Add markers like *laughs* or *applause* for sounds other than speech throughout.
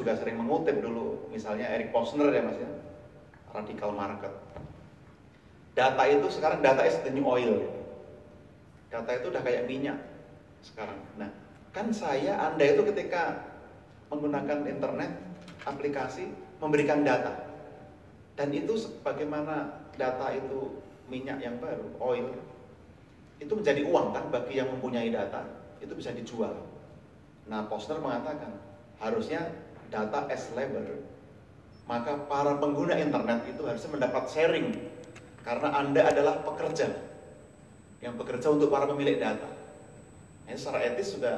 Juga sering mengutip dulu misalnya Eric Posner ya Mas ya, radical market. Data itu sekarang data is the new oil. Data itu udah kayak minyak sekarang. Nah kan saya, Anda itu ketika menggunakan internet, aplikasi, memberikan data. Dan itu bagaimana data itu minyak yang baru, oil, itu menjadi uang kan bagi yang mempunyai data, itu bisa dijual. Nah, Posner mengatakan, harusnya data as labor, maka para pengguna internet itu harusnya mendapat sharing karena Anda adalah pekerja yang bekerja untuk para pemilik data. Ini secara etis sudah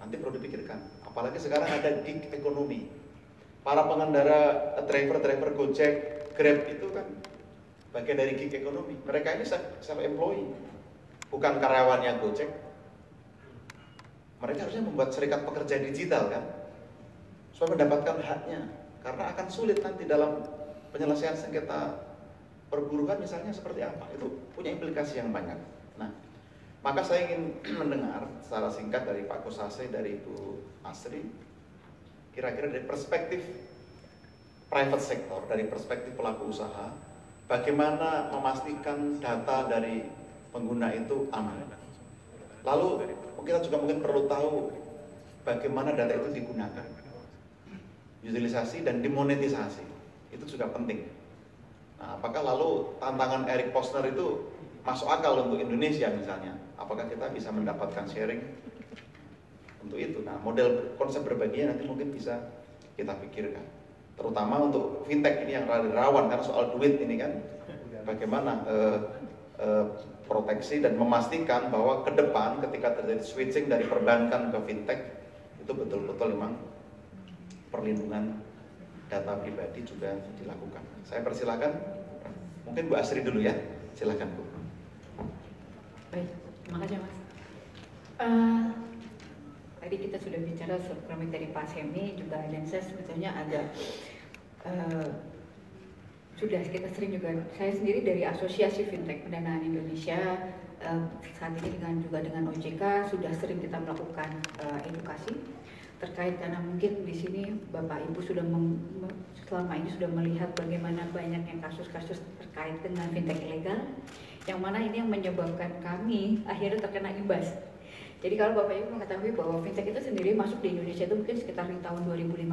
nanti perlu dipikirkan. Apalagi sekarang ada gig ekonomi. Para pengendara driver-driver Gojek, Grab itu kan bagian dari gig ekonomi. Mereka ini self-employee, bukan karyawannya Gojek. Mereka harusnya membuat serikat pekerja digital kan, supaya mendapatkan haknya. Karena akan sulit nanti dalam penyelesaian sengketa perburuan misalnya seperti apa. Itu punya implikasi yang banyak. Nah, maka saya ingin *clears throat* mendengar secara singkat dari Pak Kusase, dari Ibu Asri, kira-kira dari perspektif private sector, dari perspektif pelaku usaha, bagaimana memastikan data dari pengguna itu aman. Lalu kita juga mungkin perlu tahu bagaimana data itu digunakan, utilisasi dan dimonetisasi itu juga penting. Nah, apakah lalu tantangan Eric Posner itu masuk akal untuk Indonesia misalnya? Apakah kita bisa mendapatkan sharing untuk itu? Nah, model konsep berbaginya nanti mungkin bisa kita pikirkan. Terutama untuk fintech ini yang rawan karena soal duit ini kan, bagaimana uh, uh, proteksi dan memastikan bahwa ke depan ketika terjadi switching dari perbankan ke fintech itu betul-betul memang perlindungan data pribadi juga dilakukan. Saya persilakan, mungkin Bu Asri dulu ya, silakan Bu. Baik, makasih Mas. Uh, tadi kita sudah bicara komik dari Pak Semi juga saya sebetulnya agak uh, sudah kita sering juga saya sendiri dari Asosiasi Fintech Pendanaan Indonesia uh, saat ini dengan juga dengan OJK sudah sering kita melakukan uh, edukasi terkait karena mungkin di sini Bapak Ibu sudah mem, selama ini sudah melihat bagaimana banyaknya kasus-kasus terkait dengan fintech ilegal yang mana ini yang menyebabkan kami akhirnya terkena imbas. Jadi kalau Bapak Ibu mengetahui bahwa fintech itu sendiri masuk di Indonesia itu mungkin sekitar di tahun 2015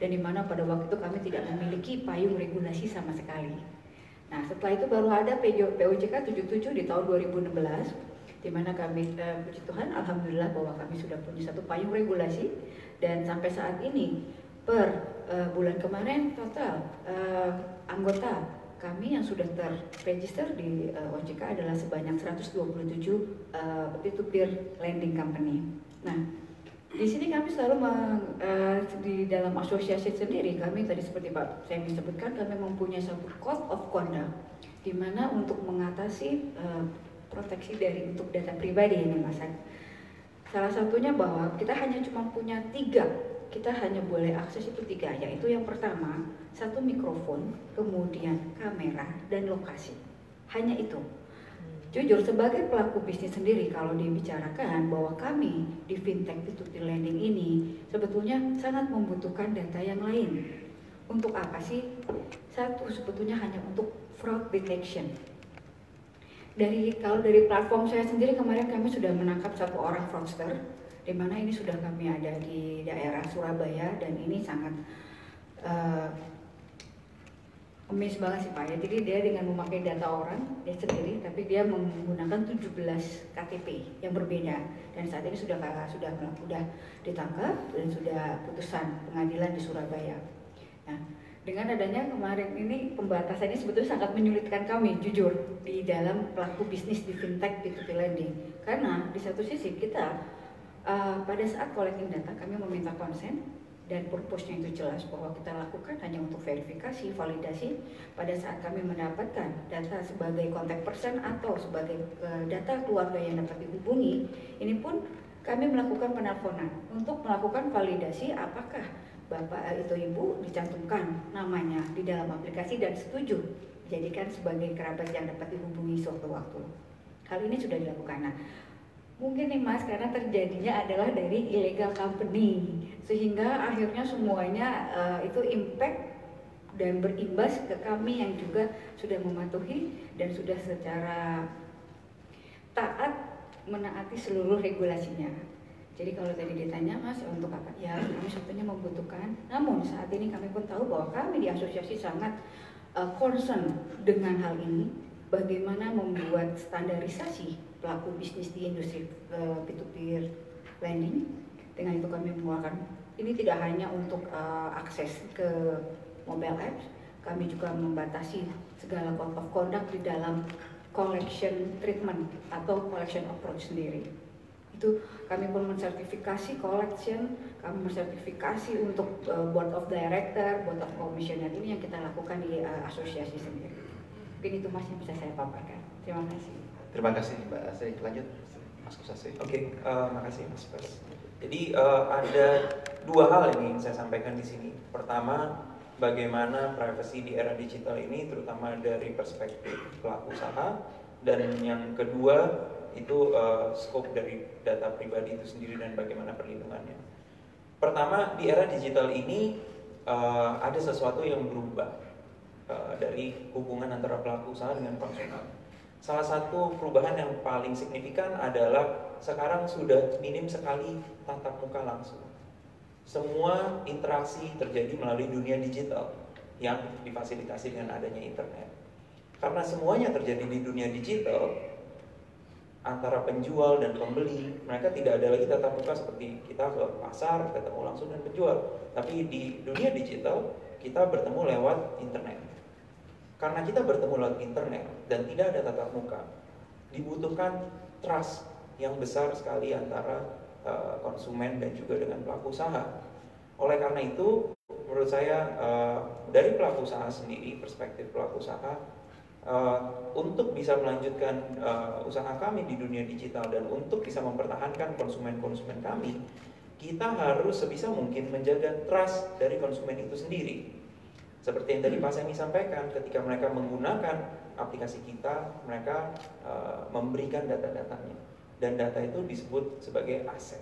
dan di mana pada waktu itu kami tidak memiliki payung regulasi sama sekali. Nah setelah itu baru ada POJK 77 di tahun 2016 di mana kami eh, puji Tuhan alhamdulillah bahwa kami sudah punya satu payung regulasi dan sampai saat ini per uh, bulan kemarin total uh, anggota kami yang sudah terregister di uh, OJK adalah sebanyak 127 uh, peer-to-peer lending company. Nah, di sini kami selalu meng, uh, di dalam asosiasi sendiri kami tadi seperti Pak saya sebutkan kami mempunyai satu code of conduct di mana untuk mengatasi uh, proteksi dari untuk data pribadi ini Mas. Salah satunya bahwa kita hanya cuma punya tiga, kita hanya boleh akses itu tiga, yaitu yang pertama satu mikrofon, kemudian kamera dan lokasi. Hanya itu. Jujur sebagai pelaku bisnis sendiri kalau dibicarakan bahwa kami di fintech itu di lending ini sebetulnya sangat membutuhkan data yang lain. Untuk apa sih? Satu sebetulnya hanya untuk fraud detection dari kalau dari platform saya sendiri kemarin kami sudah menangkap satu orang fraudster di mana ini sudah kami ada di daerah Surabaya dan ini sangat uh, banget sih Pak ya. Jadi dia dengan memakai data orang dia sendiri tapi dia menggunakan 17 KTP yang berbeda dan saat ini sudah sudah sudah ditangkap dan sudah putusan pengadilan di Surabaya. Nah, dengan adanya kemarin ini pembatasannya sebetulnya sangat menyulitkan kami jujur di dalam pelaku bisnis di fintech di p lending. Karena di satu sisi kita uh, pada saat collecting data kami meminta konsen dan purpose-nya itu jelas bahwa kita lakukan hanya untuk verifikasi, validasi pada saat kami mendapatkan data sebagai kontak person atau sebagai uh, data keluarga yang dapat dihubungi ini pun kami melakukan penelponan untuk melakukan validasi apakah bapak atau ibu dicantumkan namanya di dalam aplikasi dan setuju dijadikan sebagai kerabat yang dapat dihubungi suatu waktu. Hal ini sudah dilakukan. Nah, Mungkin nih Mas, karena terjadinya adalah dari illegal company, sehingga akhirnya semuanya uh, itu impact dan berimbas ke kami yang juga sudah mematuhi dan sudah secara taat menaati seluruh regulasinya. Jadi kalau tadi ditanya mas untuk apa? Ya kami sebetulnya membutuhkan. Namun saat ini kami pun tahu bahwa kami di asosiasi sangat uh, concern dengan hal ini. Bagaimana membuat standarisasi pelaku bisnis di industri uh, P2P lending. Dengan itu kami mengeluarkan ini tidak hanya untuk uh, akses ke mobile apps, kami juga membatasi segala code of di dalam collection treatment atau collection approach sendiri. Itu kami pun mensertifikasi collection, kami mensertifikasi untuk uh, board of director, board of commissioner ini yang kita lakukan di uh, asosiasi sendiri. Mungkin itu mas yang bisa saya paparkan. Terima kasih. Terima kasih Mbak Asri. Lanjut Mas Kusasi. Oke, okay, uh, makasih Mas Bas. Jadi uh, ada dua hal yang ingin saya sampaikan di sini. Pertama, bagaimana privacy di era digital ini terutama dari perspektif pelaku usaha dan yang kedua itu uh, scope dari data pribadi itu sendiri dan bagaimana perlindungannya. Pertama di era digital ini uh, ada sesuatu yang berubah uh, dari hubungan antara pelaku usaha dengan konsumen. Salah satu perubahan yang paling signifikan adalah sekarang sudah minim sekali tatap muka langsung semua interaksi terjadi melalui dunia digital yang difasilitasi dengan adanya internet. Karena semuanya terjadi di dunia digital, antara penjual dan pembeli, mereka tidak ada lagi tatap muka seperti kita ke pasar, ketemu langsung dengan penjual. Tapi di dunia digital, kita bertemu lewat internet. Karena kita bertemu lewat internet dan tidak ada tatap muka, dibutuhkan trust yang besar sekali antara Eh, konsumen dan juga dengan pelaku usaha. Oleh karena itu, menurut saya uh, dari pelaku usaha sendiri, perspektif pelaku usaha, uh, untuk bisa melanjutkan uh, usaha kami di dunia digital dan untuk bisa mempertahankan konsumen-konsumen kami, kita harus sebisa mungkin menjaga trust dari konsumen itu sendiri. Seperti yang tadi Pak Semi sampaikan, ketika mereka menggunakan aplikasi kita, mereka uh, memberikan data-datanya dan data itu disebut sebagai aset.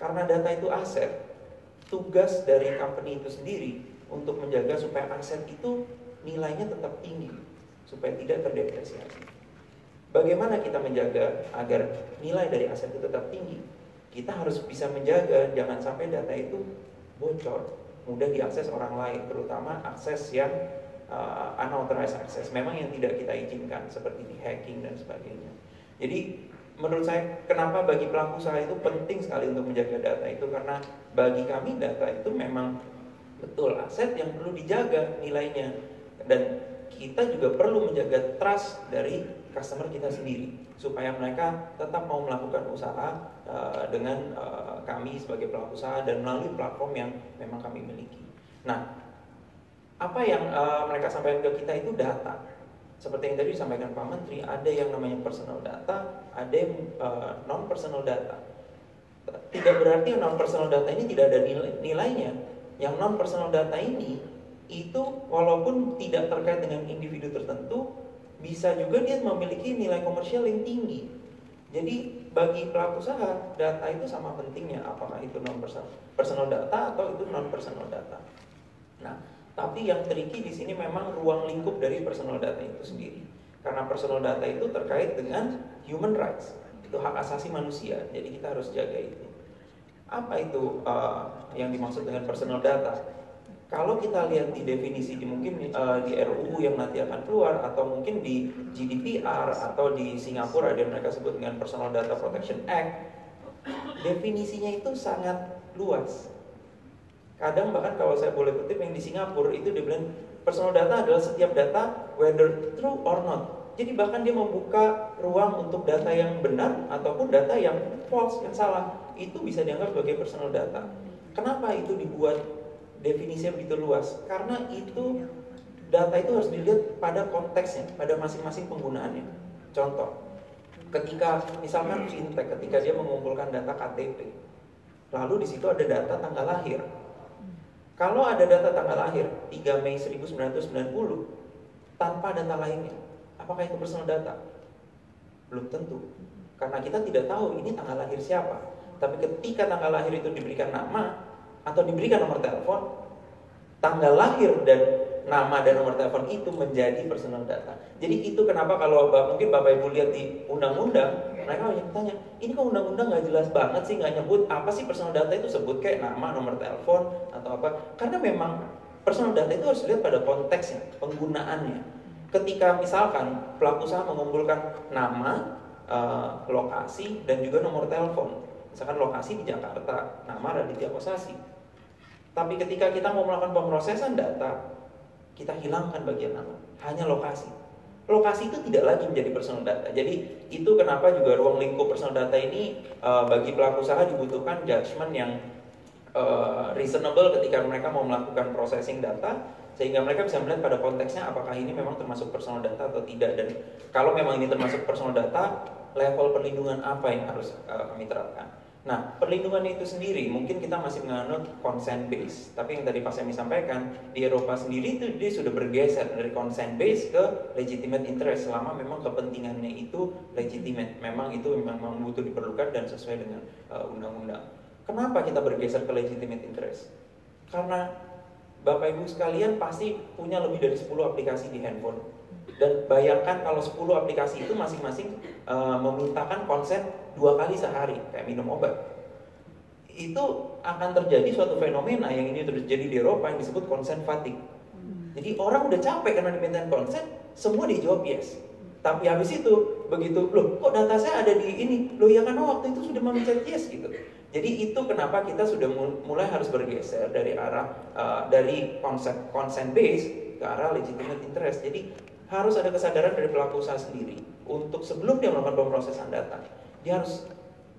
Karena data itu aset, tugas dari company itu sendiri untuk menjaga supaya aset itu nilainya tetap tinggi, supaya tidak terdepresiasi. Bagaimana kita menjaga agar nilai dari aset itu tetap tinggi? Kita harus bisa menjaga jangan sampai data itu bocor, mudah diakses orang lain, terutama akses yang uh, unauthorized access, memang yang tidak kita izinkan seperti di hacking dan sebagainya. Jadi menurut saya kenapa bagi pelaku usaha itu penting sekali untuk menjaga data itu karena bagi kami data itu memang betul aset yang perlu dijaga nilainya dan kita juga perlu menjaga trust dari customer kita sendiri supaya mereka tetap mau melakukan usaha uh, dengan uh, kami sebagai pelaku usaha dan melalui platform yang memang kami miliki. Nah, apa yang uh, mereka sampaikan ke kita itu data seperti yang tadi disampaikan Pak Menteri, ada yang namanya personal data, ada yang uh, non personal data. Tidak berarti non personal data ini tidak ada nilai, nilainya. Yang non personal data ini itu walaupun tidak terkait dengan individu tertentu, bisa juga dia memiliki nilai komersial yang tinggi. Jadi bagi pelaku usaha data itu sama pentingnya apakah itu non personal, data atau itu non personal data. Nah, tapi yang tricky di sini memang ruang lingkup dari personal data itu sendiri. Karena personal data itu terkait dengan human rights, itu hak asasi manusia. Jadi kita harus jaga itu. Apa itu uh, yang dimaksud dengan personal data? Kalau kita lihat di definisi di mungkin uh, di RUU yang nanti akan keluar atau mungkin di GDPR atau di Singapura ada yang mereka sebut dengan Personal Data Protection Act, definisinya itu sangat luas Kadang bahkan kalau saya boleh kutip yang di Singapura itu dia bilang personal data adalah setiap data whether true or not. Jadi bahkan dia membuka ruang untuk data yang benar ataupun data yang false, yang salah. Itu bisa dianggap sebagai personal data. Kenapa itu dibuat definisinya begitu luas? Karena itu data itu harus dilihat pada konteksnya, pada masing-masing penggunaannya. Contoh, ketika misalkan fintech, ketika dia mengumpulkan data KTP, lalu di situ ada data tanggal lahir, kalau ada data tanggal lahir 3 Mei 1990 tanpa data lainnya, apakah itu personal data? Belum tentu. karena kita tidak tahu ini tanggal lahir siapa. Tapi ketika tanggal lahir itu diberikan nama atau diberikan nomor telepon, tanggal lahir dan nama dan nomor telepon itu menjadi personal data. Jadi itu kenapa kalau mungkin Bapak Ibu lihat di undang-undang, mereka banyak tanya, ini kok undang-undang nggak jelas banget sih, nggak nyebut apa sih personal data itu sebut kayak nama, nomor telepon atau apa? Karena memang personal data itu harus dilihat pada konteksnya, penggunaannya. Ketika misalkan pelaku usaha mengumpulkan nama, eh, lokasi dan juga nomor telepon, misalkan lokasi di Jakarta, nama Raditya Kosasi. Tapi ketika kita mau melakukan pemrosesan data, kita hilangkan bagian nama, hanya lokasi. Lokasi itu tidak lagi menjadi personal data. Jadi itu kenapa juga ruang lingkup personal data ini uh, bagi pelaku usaha dibutuhkan judgement yang uh, reasonable ketika mereka mau melakukan processing data sehingga mereka bisa melihat pada konteksnya apakah ini memang termasuk personal data atau tidak dan kalau memang ini termasuk personal data level perlindungan apa yang harus uh, kami terapkan. Nah, perlindungan itu sendiri mungkin kita masih menganut consent base. Tapi yang tadi Pak Semi sampaikan, di Eropa sendiri itu dia sudah bergeser dari consent base ke legitimate interest selama memang kepentingannya itu legitimate. Memang itu memang butuh diperlukan dan sesuai dengan uh, undang-undang. Uh, Kenapa kita bergeser ke legitimate interest? Karena Bapak Ibu sekalian pasti punya lebih dari 10 aplikasi di handphone. Dan bayangkan kalau 10 aplikasi itu masing-masing uh, memintakan konsen dua kali sehari kayak minum obat itu akan terjadi suatu fenomena yang ini terjadi di Eropa yang disebut consent fatigue. Jadi orang udah capek karena diminta konsen, semua dijawab yes. Tapi habis itu begitu, loh kok data saya ada di ini? Loh ya karena waktu itu sudah meminta yes gitu. Jadi itu kenapa kita sudah mulai harus bergeser dari arah uh, dari konsep consent base ke arah legitimate interest. Jadi harus ada kesadaran dari pelaku usaha sendiri untuk sebelum dia melakukan pemrosesan data dia harus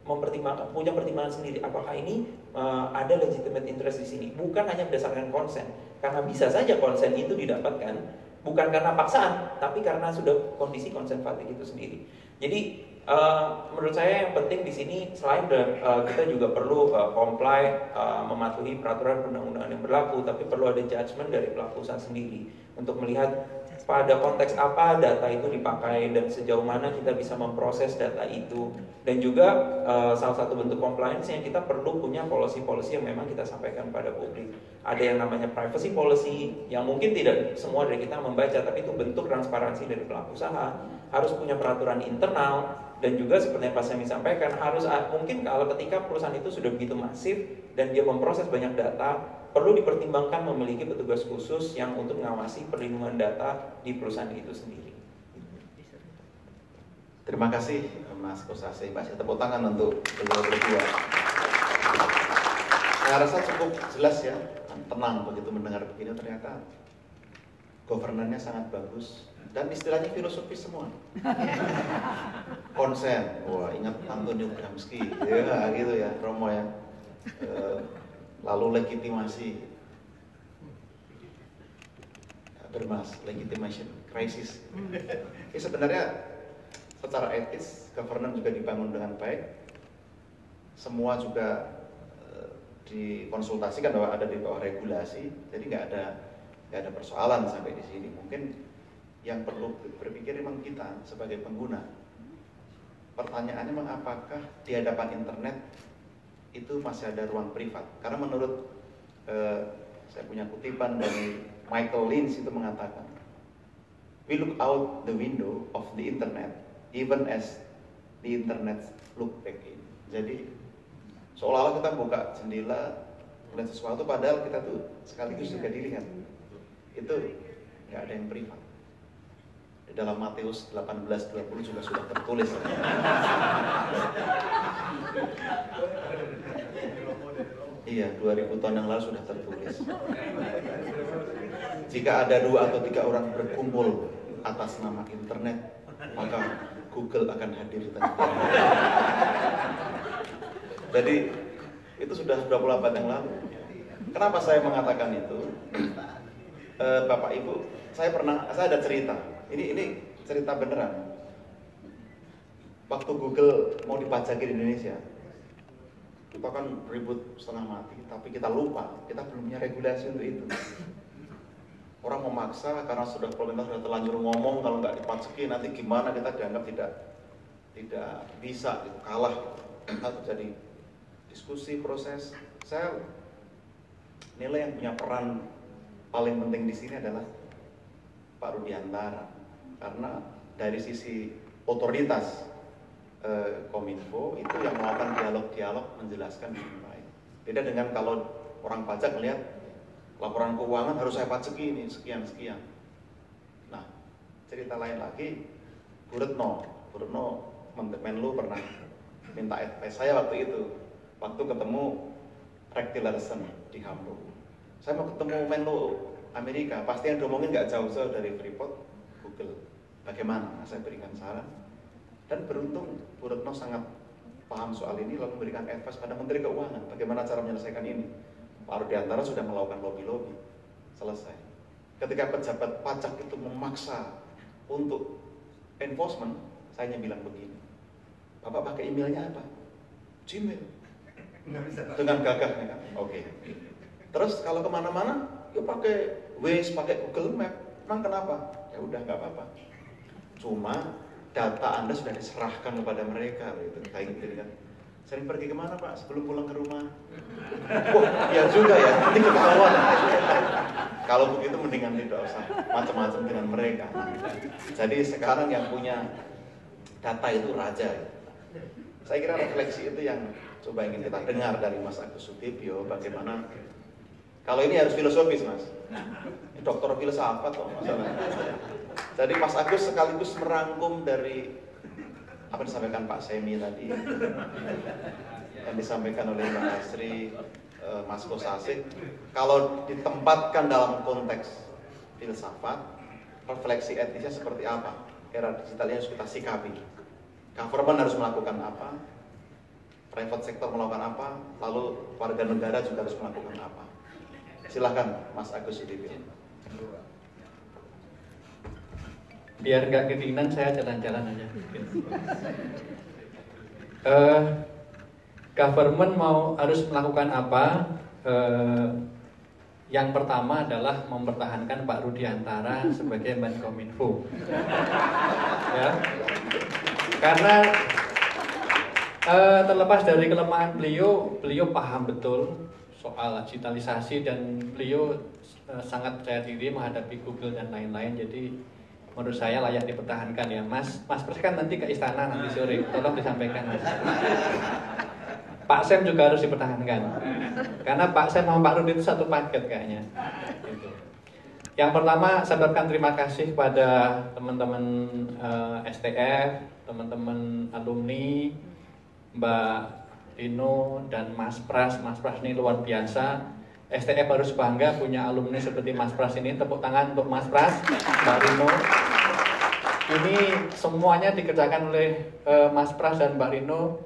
mempertimbangkan punya pertimbangan sendiri apakah ini uh, ada legitimate interest di sini. Bukan hanya berdasarkan konsen. Karena bisa saja konsen itu didapatkan bukan karena paksaan tapi karena sudah kondisi konsen fatigue itu sendiri. Jadi uh, menurut saya yang penting di sini selain uh, kita juga perlu uh, comply uh, mematuhi peraturan undang-undangan yang berlaku tapi perlu ada judgement dari pelaku usaha sendiri untuk melihat pada konteks apa data itu dipakai dan sejauh mana kita bisa memproses data itu. Dan juga uh, salah satu bentuk compliance yang kita perlu punya policy-policy yang memang kita sampaikan pada publik. Ada yang namanya privacy policy yang mungkin tidak semua dari kita membaca tapi itu bentuk transparansi dari pelaku usaha. Harus punya peraturan internal dan juga seperti yang Pak Semi sampaikan harus mungkin kalau ketika perusahaan itu sudah begitu masif dan dia memproses banyak data perlu dipertimbangkan memiliki petugas khusus yang untuk mengawasi perlindungan data di perusahaan itu sendiri. Terima kasih Mas Kosasi, Pak tepuk tangan untuk beliau berdua. Saya rasa cukup jelas ya, tenang begitu mendengar begini ternyata governannya sangat bagus dan istilahnya filosofis semua. *laughs* Konsen, wah ingat Antonio Gramsci, ya gitu ya, Romo ya. Eh, lalu legitimasi. Bermas legitimation crisis. Ini sebenarnya secara etis governance juga dibangun dengan baik. Semua juga eh, dikonsultasikan bahwa ada di bawah regulasi. Jadi nggak ada nggak ada persoalan sampai di sini. Mungkin yang perlu berpikir memang kita sebagai pengguna. Pertanyaannya memang apakah di hadapan internet itu masih ada ruang privat. Karena menurut uh, saya punya kutipan dari Michael Lynch itu mengatakan, we look out the window of the internet even as the internet look back in. Jadi seolah-olah kita buka jendela melihat sesuatu padahal kita tuh sekaligus juga dilihat. Itu nggak ada yang privat. Di dalam Matius 18:20 juga sudah tertulis. Iya, 2000 tahun yang lalu sudah tertulis. Jika ada dua atau tiga orang berkumpul atas nama internet, maka Google akan hadir. Jadi itu sudah berapa abad yang lalu. Kenapa saya mengatakan itu? E, Bapak Ibu, saya pernah, saya ada cerita. Ini ini cerita beneran. Waktu Google mau dipajaki di Indonesia, kita kan ribut setengah mati, tapi kita lupa, kita belum punya regulasi untuk itu. Orang memaksa karena sudah pemerintah sudah terlanjur ngomong kalau nggak dipajaki nanti gimana kita dianggap tidak tidak bisa itu kalah atau jadi diskusi proses saya nilai yang punya peran paling penting di sini adalah Pak Rudiantara karena dari sisi otoritas eh, Kominfo itu yang melakukan dialog-dialog menjelaskan dengan baik. Beda dengan kalau orang pajak melihat laporan keuangan harus saya pajaki ini sekian sekian. Nah cerita lain lagi, Bu Retno, Bu Retno Menlu pernah minta advice saya waktu itu, waktu ketemu Rex di Hamburg. Saya mau ketemu Menlu Amerika, pasti yang diomongin nggak jauh-jauh dari Freeport. Bagaimana? Nah, saya berikan saran. Dan beruntung Bu Retno sangat paham soal ini lalu memberikan advice pada Menteri Keuangan bagaimana cara menyelesaikan ini. Pak Rudiantara sudah melakukan lobby-lobby. Selesai. Ketika pejabat pajak itu memaksa untuk enforcement, saya hanya bilang begini. Bapak pakai emailnya apa? Gmail. Dengan gagah ya kan? Oke. Terus kalau ke mana-mana, yuk pakai Waze, pakai Google Map. Emang kenapa? Ya udah nggak apa-apa. Cuma data Anda sudah diserahkan kepada mereka gitu. Kayak gitu kan. Sering pergi ke mana Pak? Sebelum pulang ke rumah? *laughs* Wah, ya juga ya. Nanti ketahuan. Kalau begitu mendingan tidak usah macam-macam dengan mereka. Jadi sekarang yang punya data itu raja. Saya kira refleksi itu yang coba ingin kita dengar dari Mas Agus Sutibyo bagaimana kalau ini harus filosofis mas dokter filsafat kok jadi Mas Agus sekaligus merangkum dari apa disampaikan Pak Semi tadi yang disampaikan oleh Mbak Asri eh, Mas Kosasik kalau ditempatkan dalam konteks filsafat refleksi etisnya seperti apa? Era digitalnya harus kita sikapi. Government harus melakukan apa? Private sector melakukan apa? Lalu warga negara juga harus melakukan apa? Silahkan Mas Agus Sudibyo biar nggak kedinginan saya jalan-jalan aja. Uh, government mau harus melakukan apa? Uh, yang pertama adalah mempertahankan Pak Rudiantara sebagai Menkominfo ya. Karena uh, terlepas dari kelemahan beliau beliau paham betul soal digitalisasi dan beliau uh, sangat percaya diri menghadapi Google dan lain-lain. Jadi menurut saya layak dipertahankan ya Mas. Mas Pres kan nanti ke istana nanti sore. Tolong disampaikan Mas. Pak Sem juga harus dipertahankan. Karena Pak Sem sama Pak Rudi itu satu paket kayaknya. Gitu. yang pertama saya ucapkan terima kasih kepada teman-teman uh, STF teman-teman alumni Mbak Dino dan Mas Pras. Mas Pras ini luar biasa STF harus bangga punya alumni seperti Mas Pras ini. Tepuk tangan untuk Mas Pras, Mbak Rino. Ini semuanya dikerjakan oleh uh, Mas Pras dan Mbak Rino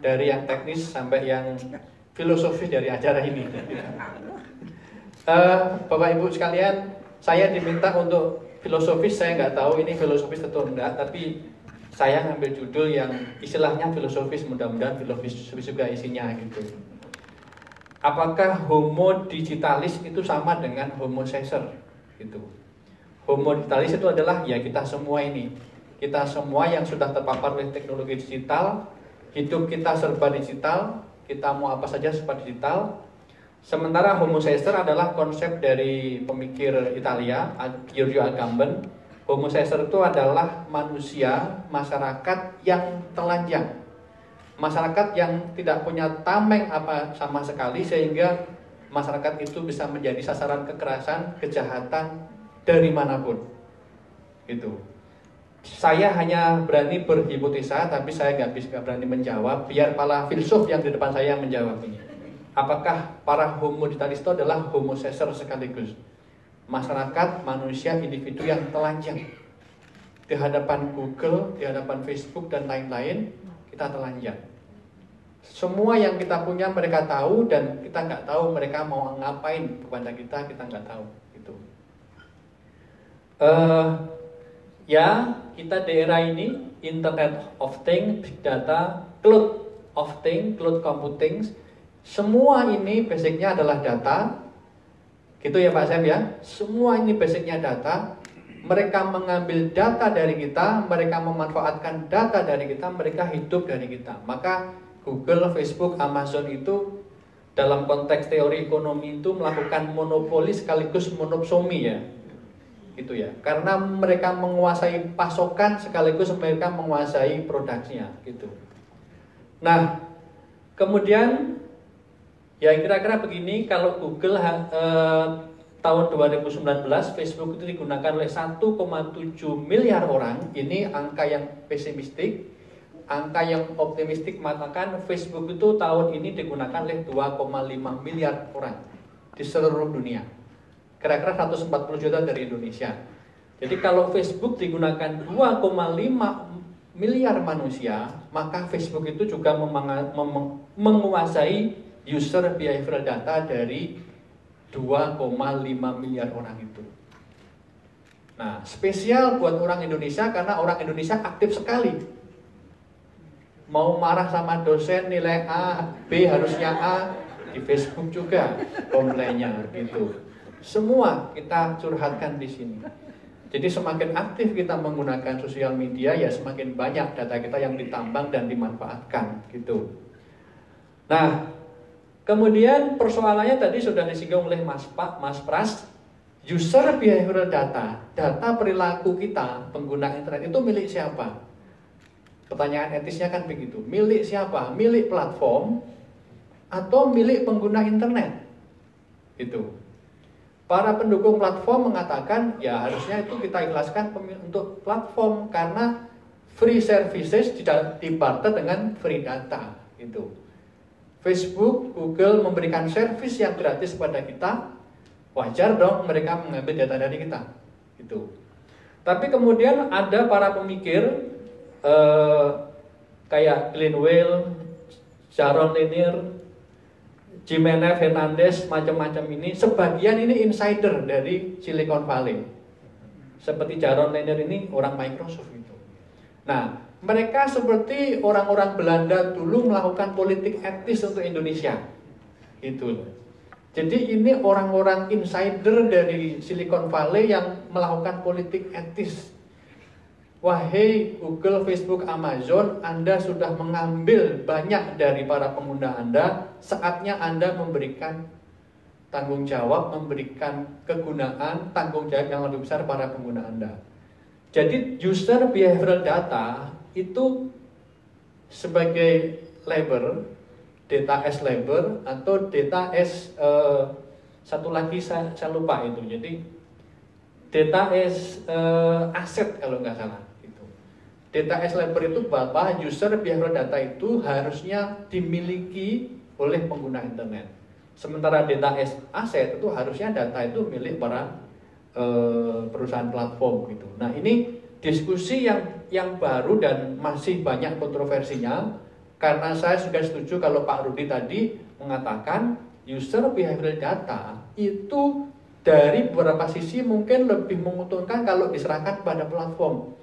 dari yang teknis sampai yang filosofis dari acara ini. Uh, Bapak Ibu sekalian, saya diminta untuk filosofis. Saya nggak tahu ini filosofis atau enggak, tapi saya ngambil judul yang istilahnya filosofis. Mudah-mudahan filosofis juga isinya gitu apakah homo digitalis itu sama dengan homo caesar gitu. Homo digitalis itu adalah ya kita semua ini. Kita semua yang sudah terpapar oleh teknologi digital, hidup kita serba digital, kita mau apa saja serba digital. Sementara homo caesar adalah konsep dari pemikir Italia, Giorgio Agamben. Homo caesar itu adalah manusia, masyarakat yang telanjang masyarakat yang tidak punya tameng apa sama sekali sehingga masyarakat itu bisa menjadi sasaran kekerasan, kejahatan dari mana pun. Itu. Saya hanya berani berhipotesa, tapi saya nggak bisa berani menjawab. Biar para filsuf yang di depan saya menjawab ini. Apakah para homo itu adalah homo caesar sekaligus? Masyarakat, manusia, individu yang telanjang di hadapan Google, di hadapan Facebook dan lain-lain kita telanjang. Semua yang kita punya mereka tahu dan kita nggak tahu mereka mau ngapain kepada kita kita nggak tahu gitu. Uh, ya kita daerah ini Internet of Things, Big Data, Cloud of Things, Cloud Computing, semua ini basicnya adalah data, gitu ya Pak Sam ya. Semua ini basicnya data, mereka mengambil data dari kita, mereka memanfaatkan data dari kita, mereka hidup dari kita. Maka Google, Facebook, Amazon itu dalam konteks teori ekonomi itu melakukan monopoli sekaligus monopsomi ya. Itu ya. Karena mereka menguasai pasokan sekaligus mereka menguasai produknya gitu. Nah, kemudian ya kira-kira begini kalau Google eh, tahun 2019 Facebook itu digunakan oleh 1,7 miliar orang. Ini angka yang pesimistik. Angka yang optimistik mengatakan Facebook itu tahun ini digunakan oleh 2,5 miliar orang di seluruh dunia. Kira-kira 140 juta dari Indonesia. Jadi kalau Facebook digunakan 2,5 miliar manusia, maka Facebook itu juga menguasai user behavioral data dari 2,5 miliar orang itu. Nah, spesial buat orang Indonesia karena orang Indonesia aktif sekali. Mau marah sama dosen nilai A, B harusnya A di Facebook juga komplainnya gitu. Semua kita curhatkan di sini. Jadi semakin aktif kita menggunakan sosial media ya semakin banyak data kita yang ditambang dan dimanfaatkan gitu. Nah, Kemudian persoalannya tadi sudah disinggung oleh Mas Pak, Mas Pras, user behavioral data, data perilaku kita pengguna internet itu milik siapa? Pertanyaan etisnya kan begitu. Milik siapa? Milik platform atau milik pengguna internet? Itu. Para pendukung platform mengatakan ya harusnya itu kita ikhlaskan untuk platform karena free services tidak dibarter dengan free data itu. Facebook, Google memberikan servis yang gratis pada kita, wajar dong mereka mengambil data dari kita. Itu. Tapi kemudian ada para pemikir eh, kayak Glenn Whale, Sharon Lanier, Jimena Fernandez, macam-macam ini, sebagian ini insider dari Silicon Valley. Seperti Jaron Lanier ini orang Microsoft itu. Nah, mereka seperti orang-orang Belanda dulu melakukan politik etis untuk Indonesia. Itu. Jadi ini orang-orang insider dari Silicon Valley yang melakukan politik etis. Wahai Google, Facebook, Amazon, Anda sudah mengambil banyak dari para pengguna Anda, saatnya Anda memberikan tanggung jawab, memberikan kegunaan, tanggung jawab yang lebih besar para pengguna Anda. Jadi user behavioral data itu sebagai labor, data as labor atau data as uh, satu lagi saya, saya lupa itu. Jadi data as uh, aset kalau nggak salah itu. Data as labor itu bahwa user behavioral data itu harusnya dimiliki oleh pengguna internet. Sementara data as aset itu harusnya data itu milik para uh, perusahaan platform gitu. Nah ini diskusi yang yang baru dan masih banyak kontroversinya karena saya juga setuju kalau Pak Rudi tadi mengatakan user behavioral data itu dari beberapa sisi mungkin lebih menguntungkan kalau diserahkan pada platform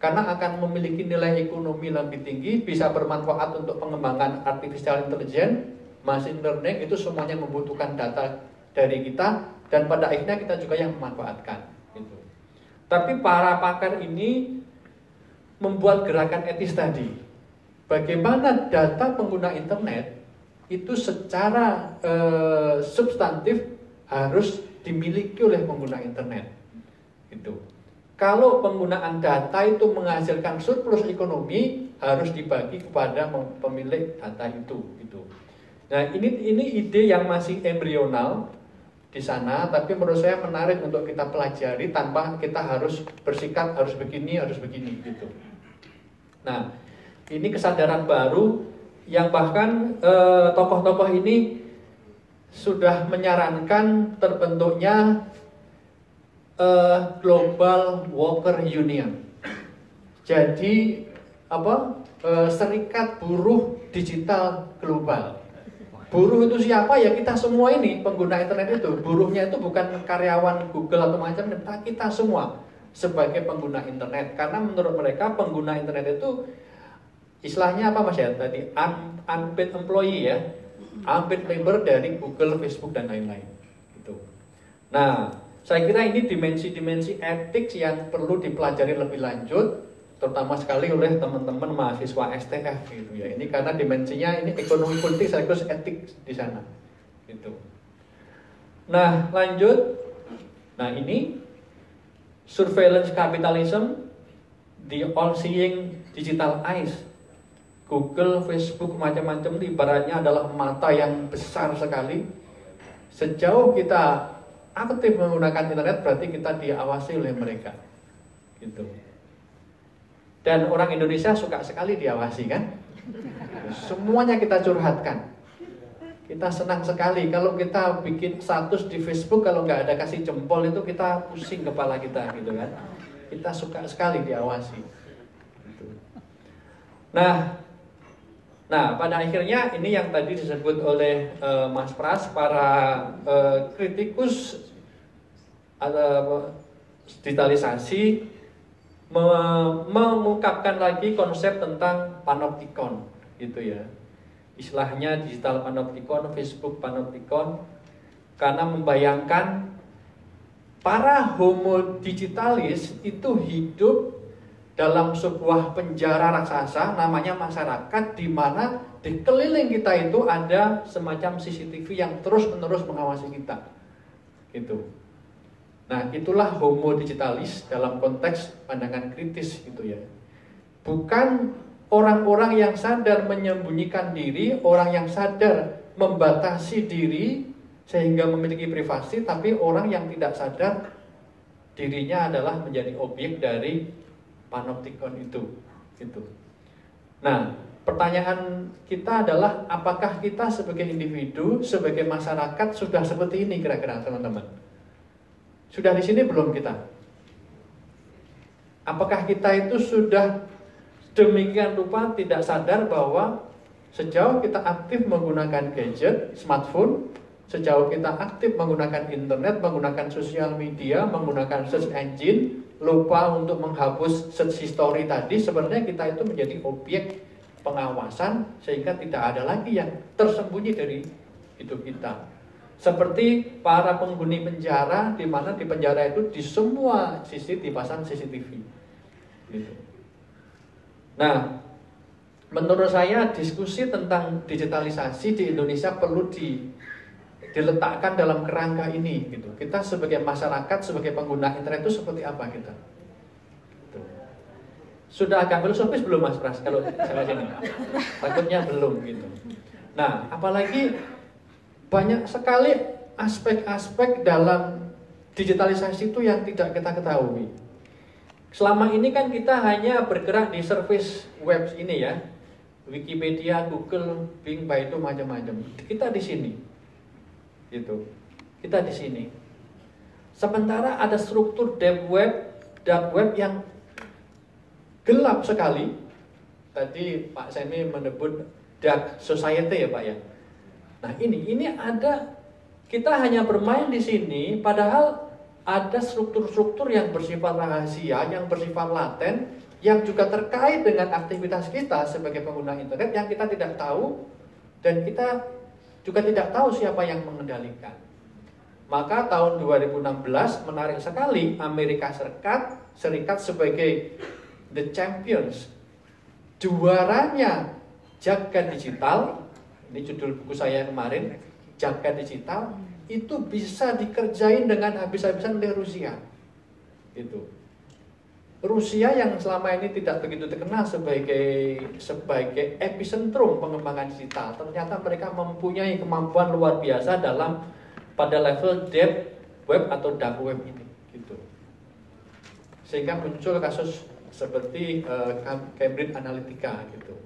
karena akan memiliki nilai ekonomi lebih tinggi bisa bermanfaat untuk pengembangan artificial intelligence machine learning itu semuanya membutuhkan data dari kita dan pada akhirnya kita juga yang memanfaatkan gitu. Tapi para pakar ini membuat gerakan etis tadi. Bagaimana data pengguna internet itu secara e, substantif harus dimiliki oleh pengguna internet. Itu. Kalau penggunaan data itu menghasilkan surplus ekonomi harus dibagi kepada pemilik data itu. Itu. Nah ini ini ide yang masih embrional di sana, tapi menurut saya menarik untuk kita pelajari tanpa kita harus bersikap harus begini, harus begini gitu. Nah, ini kesadaran baru yang bahkan eh, tokoh-tokoh eh, ini sudah menyarankan terbentuknya eh, Global Worker Union. Jadi apa? Eh, serikat buruh digital global. Buruh itu siapa ya kita semua ini pengguna internet itu. Buruhnya itu bukan karyawan Google atau macam tapi kita semua sebagai pengguna internet. Karena menurut mereka pengguna internet itu istilahnya apa Mas ya tadi un, unpaid employee ya. Unpaid labor dari Google, Facebook dan lain-lain. Gitu. Nah, saya kira ini dimensi-dimensi etik yang perlu dipelajari lebih lanjut, terutama sekali oleh teman-teman mahasiswa STF gitu ya. Ini karena dimensinya ini ekonomi politik sekaligus etik di sana. Gitu. Nah, lanjut. Nah, ini surveillance capitalism, the all seeing digital eyes. Google, Facebook, macam-macam ibaratnya adalah mata yang besar sekali. Sejauh kita aktif menggunakan internet berarti kita diawasi oleh mereka. Gitu. Dan orang Indonesia suka sekali diawasi kan? Semuanya kita curhatkan. Kita senang sekali kalau kita bikin status di Facebook kalau nggak ada kasih jempol itu kita pusing kepala kita gitu kan. Kita suka sekali diawasi. Gitu. Nah, Nah, pada akhirnya ini yang tadi disebut oleh uh, Mas Pras, para uh, kritikus atau digitalisasi mengungkapkan lagi konsep tentang panoptikon gitu ya istilahnya digital panoptikon Facebook panoptikon. Karena membayangkan para homo digitalis itu hidup dalam sebuah penjara raksasa namanya masyarakat di mana di keliling kita itu ada semacam CCTV yang terus-menerus mengawasi kita. Gitu. Nah, itulah homo digitalis dalam konteks pandangan kritis gitu ya. Bukan orang-orang yang sadar menyembunyikan diri, orang yang sadar membatasi diri sehingga memiliki privasi, tapi orang yang tidak sadar dirinya adalah menjadi objek dari panoptikon itu. Gitu. Nah, pertanyaan kita adalah apakah kita sebagai individu, sebagai masyarakat sudah seperti ini kira-kira teman-teman? Sudah di sini belum kita? Apakah kita itu sudah demikian rupa tidak sadar bahwa sejauh kita aktif menggunakan gadget, smartphone, sejauh kita aktif menggunakan internet, menggunakan sosial media, menggunakan search engine, lupa untuk menghapus search history tadi, sebenarnya kita itu menjadi objek pengawasan sehingga tidak ada lagi yang tersembunyi dari hidup kita. Seperti para penghuni penjara di mana di penjara itu di semua sisi dipasang CCTV. Gitu. Nah, menurut saya diskusi tentang digitalisasi di Indonesia perlu di, diletakkan dalam kerangka ini gitu. Kita sebagai masyarakat, sebagai pengguna internet itu seperti apa kita? Gitu. Sudah agak filosofis belum Mas Pras kalau saya sini? Takutnya belum gitu. Nah, apalagi banyak sekali aspek-aspek dalam digitalisasi itu yang tidak kita ketahui. Selama ini kan kita hanya bergerak di service web ini ya, Wikipedia, Google, Bing, Baidu macam-macam. Kita di sini, gitu. Kita di sini. Sementara ada struktur deep web, dark web yang gelap sekali. Tadi Pak Semi menyebut dark society ya Pak ya. Nah ini, ini ada kita hanya bermain di sini, padahal ada struktur-struktur yang bersifat rahasia, yang bersifat laten, yang juga terkait dengan aktivitas kita sebagai pengguna internet yang kita tidak tahu dan kita juga tidak tahu siapa yang mengendalikan. Maka tahun 2016 menarik sekali Amerika Serikat, Serikat sebagai the champions, juaranya jagat digital ini judul buku saya kemarin, jaga digital, itu bisa dikerjain dengan habis-habisan oleh Rusia. Itu. Rusia yang selama ini tidak begitu terkenal sebagai sebagai epicentrum pengembangan digital, ternyata mereka mempunyai kemampuan luar biasa dalam pada level deep web atau dark web ini, gitu. Sehingga muncul kasus seperti uh, Cambridge Analytica gitu.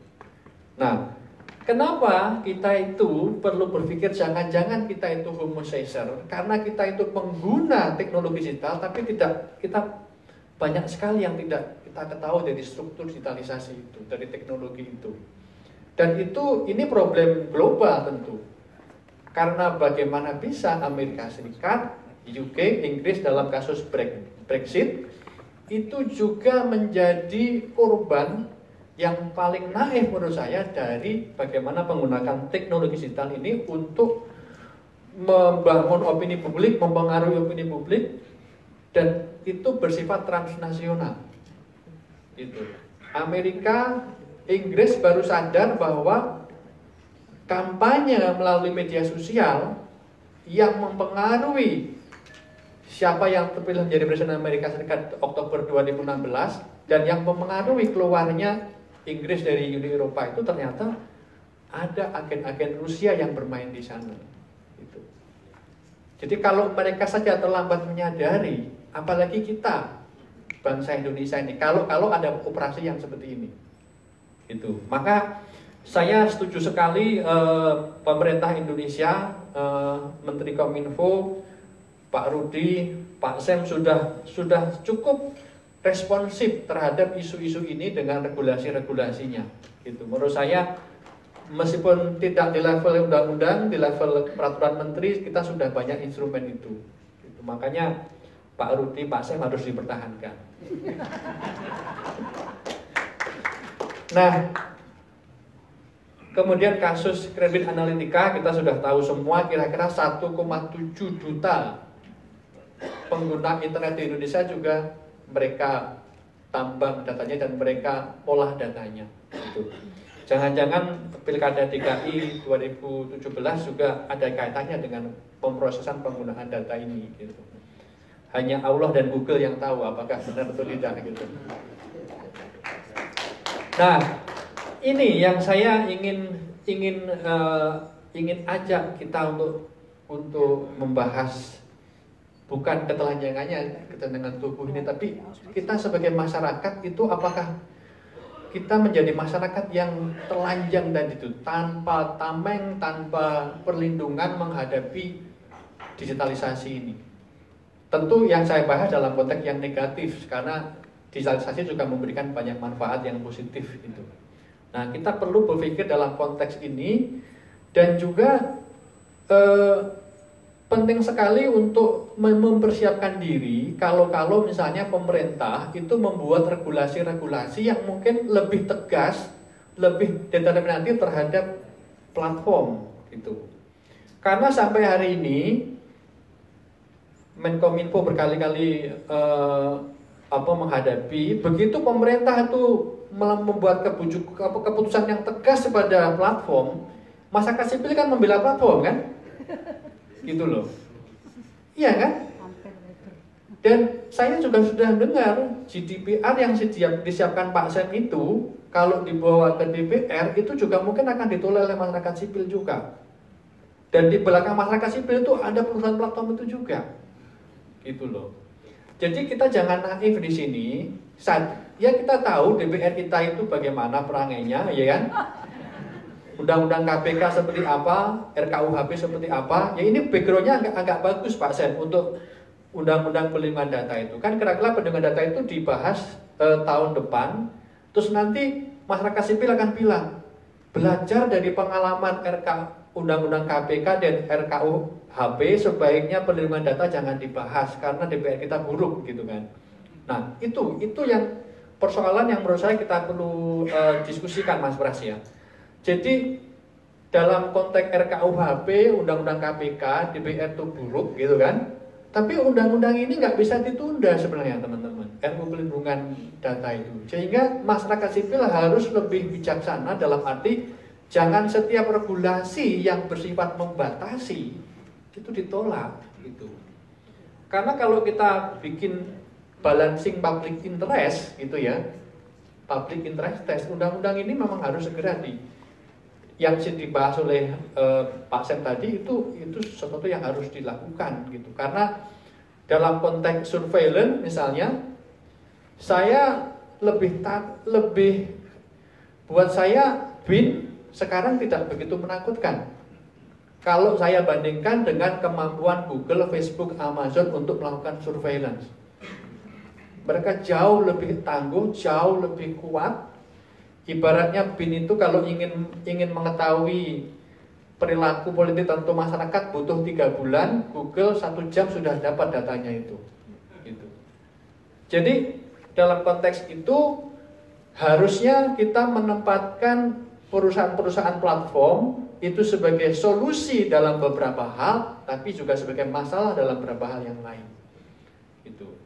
Nah, Kenapa kita itu perlu berpikir jangan-jangan kita itu homo karena kita itu pengguna teknologi digital tapi tidak kita banyak sekali yang tidak kita ketahui dari struktur digitalisasi itu dari teknologi itu. Dan itu ini problem global tentu. Karena bagaimana bisa Amerika Serikat UK Inggris dalam kasus Brexit itu juga menjadi korban yang paling naif menurut saya dari bagaimana menggunakan teknologi digital ini untuk membangun opini publik, mempengaruhi opini publik, dan itu bersifat transnasional. Itu. Amerika, Inggris baru sadar bahwa kampanye melalui media sosial yang mempengaruhi siapa yang terpilih menjadi presiden Amerika Serikat Oktober 2016 dan yang mempengaruhi keluarnya Inggris dari Uni Eropa itu ternyata ada agen-agen Rusia yang bermain di sana. Itu. Jadi kalau mereka saja terlambat menyadari, apalagi kita bangsa Indonesia ini, kalau kalau ada operasi yang seperti ini, itu maka saya setuju sekali eh, pemerintah Indonesia, eh, Menteri Kominfo, Pak Rudi, Pak Sem sudah sudah cukup responsif terhadap isu-isu ini dengan regulasi-regulasinya. Gitu. Menurut saya meskipun tidak di level undang-undang, di level peraturan menteri kita sudah banyak instrumen itu. Gitu. Makanya Pak Rudi, Pak Sem harus dipertahankan. Nah, kemudian kasus kredit analitika kita sudah tahu semua kira-kira 1,7 juta pengguna internet di Indonesia juga mereka tambang datanya dan mereka olah datanya. Gitu. Jangan-jangan pilkada DKI 2017 juga ada kaitannya dengan pemrosesan penggunaan data ini. Gitu. Hanya Allah dan Google yang tahu apakah benar atau tidak. Gitu. Nah, ini yang saya ingin ingin uh, ingin ajak kita untuk untuk membahas bukan ketelanjangannya ketenangan tubuh ini tapi kita sebagai masyarakat itu apakah kita menjadi masyarakat yang telanjang dan itu tanpa tameng tanpa perlindungan menghadapi digitalisasi ini? Tentu yang saya bahas dalam konteks yang negatif karena digitalisasi juga memberikan banyak manfaat yang positif itu. Nah kita perlu berpikir dalam konteks ini dan juga eh, penting sekali untuk mempersiapkan diri kalau-kalau misalnya pemerintah itu membuat regulasi-regulasi yang mungkin lebih tegas, lebih determinatif terhadap platform itu. Karena sampai hari ini Menkominfo berkali-kali eh, apa menghadapi begitu pemerintah itu membuat keputusan yang tegas kepada platform, masyarakat sipil kan membela platform kan? Gitu loh. Iya kan? Dan saya juga sudah dengar GDPR yang disiapkan Pak Sen itu kalau dibawa ke DPR itu juga mungkin akan ditolak oleh masyarakat sipil juga. Dan di belakang masyarakat sipil itu ada perusahaan platform itu juga. Gitu loh. Jadi kita jangan naif di sini. Saat ya kita tahu DPR kita itu bagaimana perangainya, ya kan? Undang-undang KPK seperti apa, RKUHP seperti apa, ya ini backgroundnya agak, agak bagus Pak Sen untuk Undang-Undang Perlindungan Data itu. Kan kira-kira perlindungan data itu dibahas eh, tahun depan, terus nanti masyarakat sipil akan bilang, belajar dari pengalaman RK Undang-Undang KPK dan RKUHP sebaiknya perlindungan data jangan dibahas karena DPR kita buruk gitu kan. Nah itu itu yang persoalan yang menurut saya kita perlu uh, diskusikan Mas Pras ya. Jadi dalam konteks RKUHP, Undang-Undang KPK, DPR itu buruk gitu kan. Tapi undang-undang ini nggak bisa ditunda sebenarnya teman-teman. RUU pelindungan data itu. Sehingga masyarakat sipil harus lebih bijaksana dalam arti jangan setiap regulasi yang bersifat membatasi itu ditolak gitu. Karena kalau kita bikin balancing public interest gitu ya, public interest test, undang-undang ini memang harus segera di yang dibahas oleh uh, Pak Sem tadi itu itu sesuatu yang harus dilakukan gitu. Karena dalam konteks surveillance misalnya saya lebih tak lebih buat saya bin sekarang tidak begitu menakutkan. Kalau saya bandingkan dengan kemampuan Google, Facebook, Amazon untuk melakukan surveillance mereka jauh lebih tangguh, jauh lebih kuat Ibaratnya BIN itu kalau ingin ingin mengetahui perilaku politik tentu masyarakat butuh tiga bulan, Google satu jam sudah dapat datanya itu. Gitu. Jadi dalam konteks itu harusnya kita menempatkan perusahaan-perusahaan platform itu sebagai solusi dalam beberapa hal, tapi juga sebagai masalah dalam beberapa hal yang lain. Itu.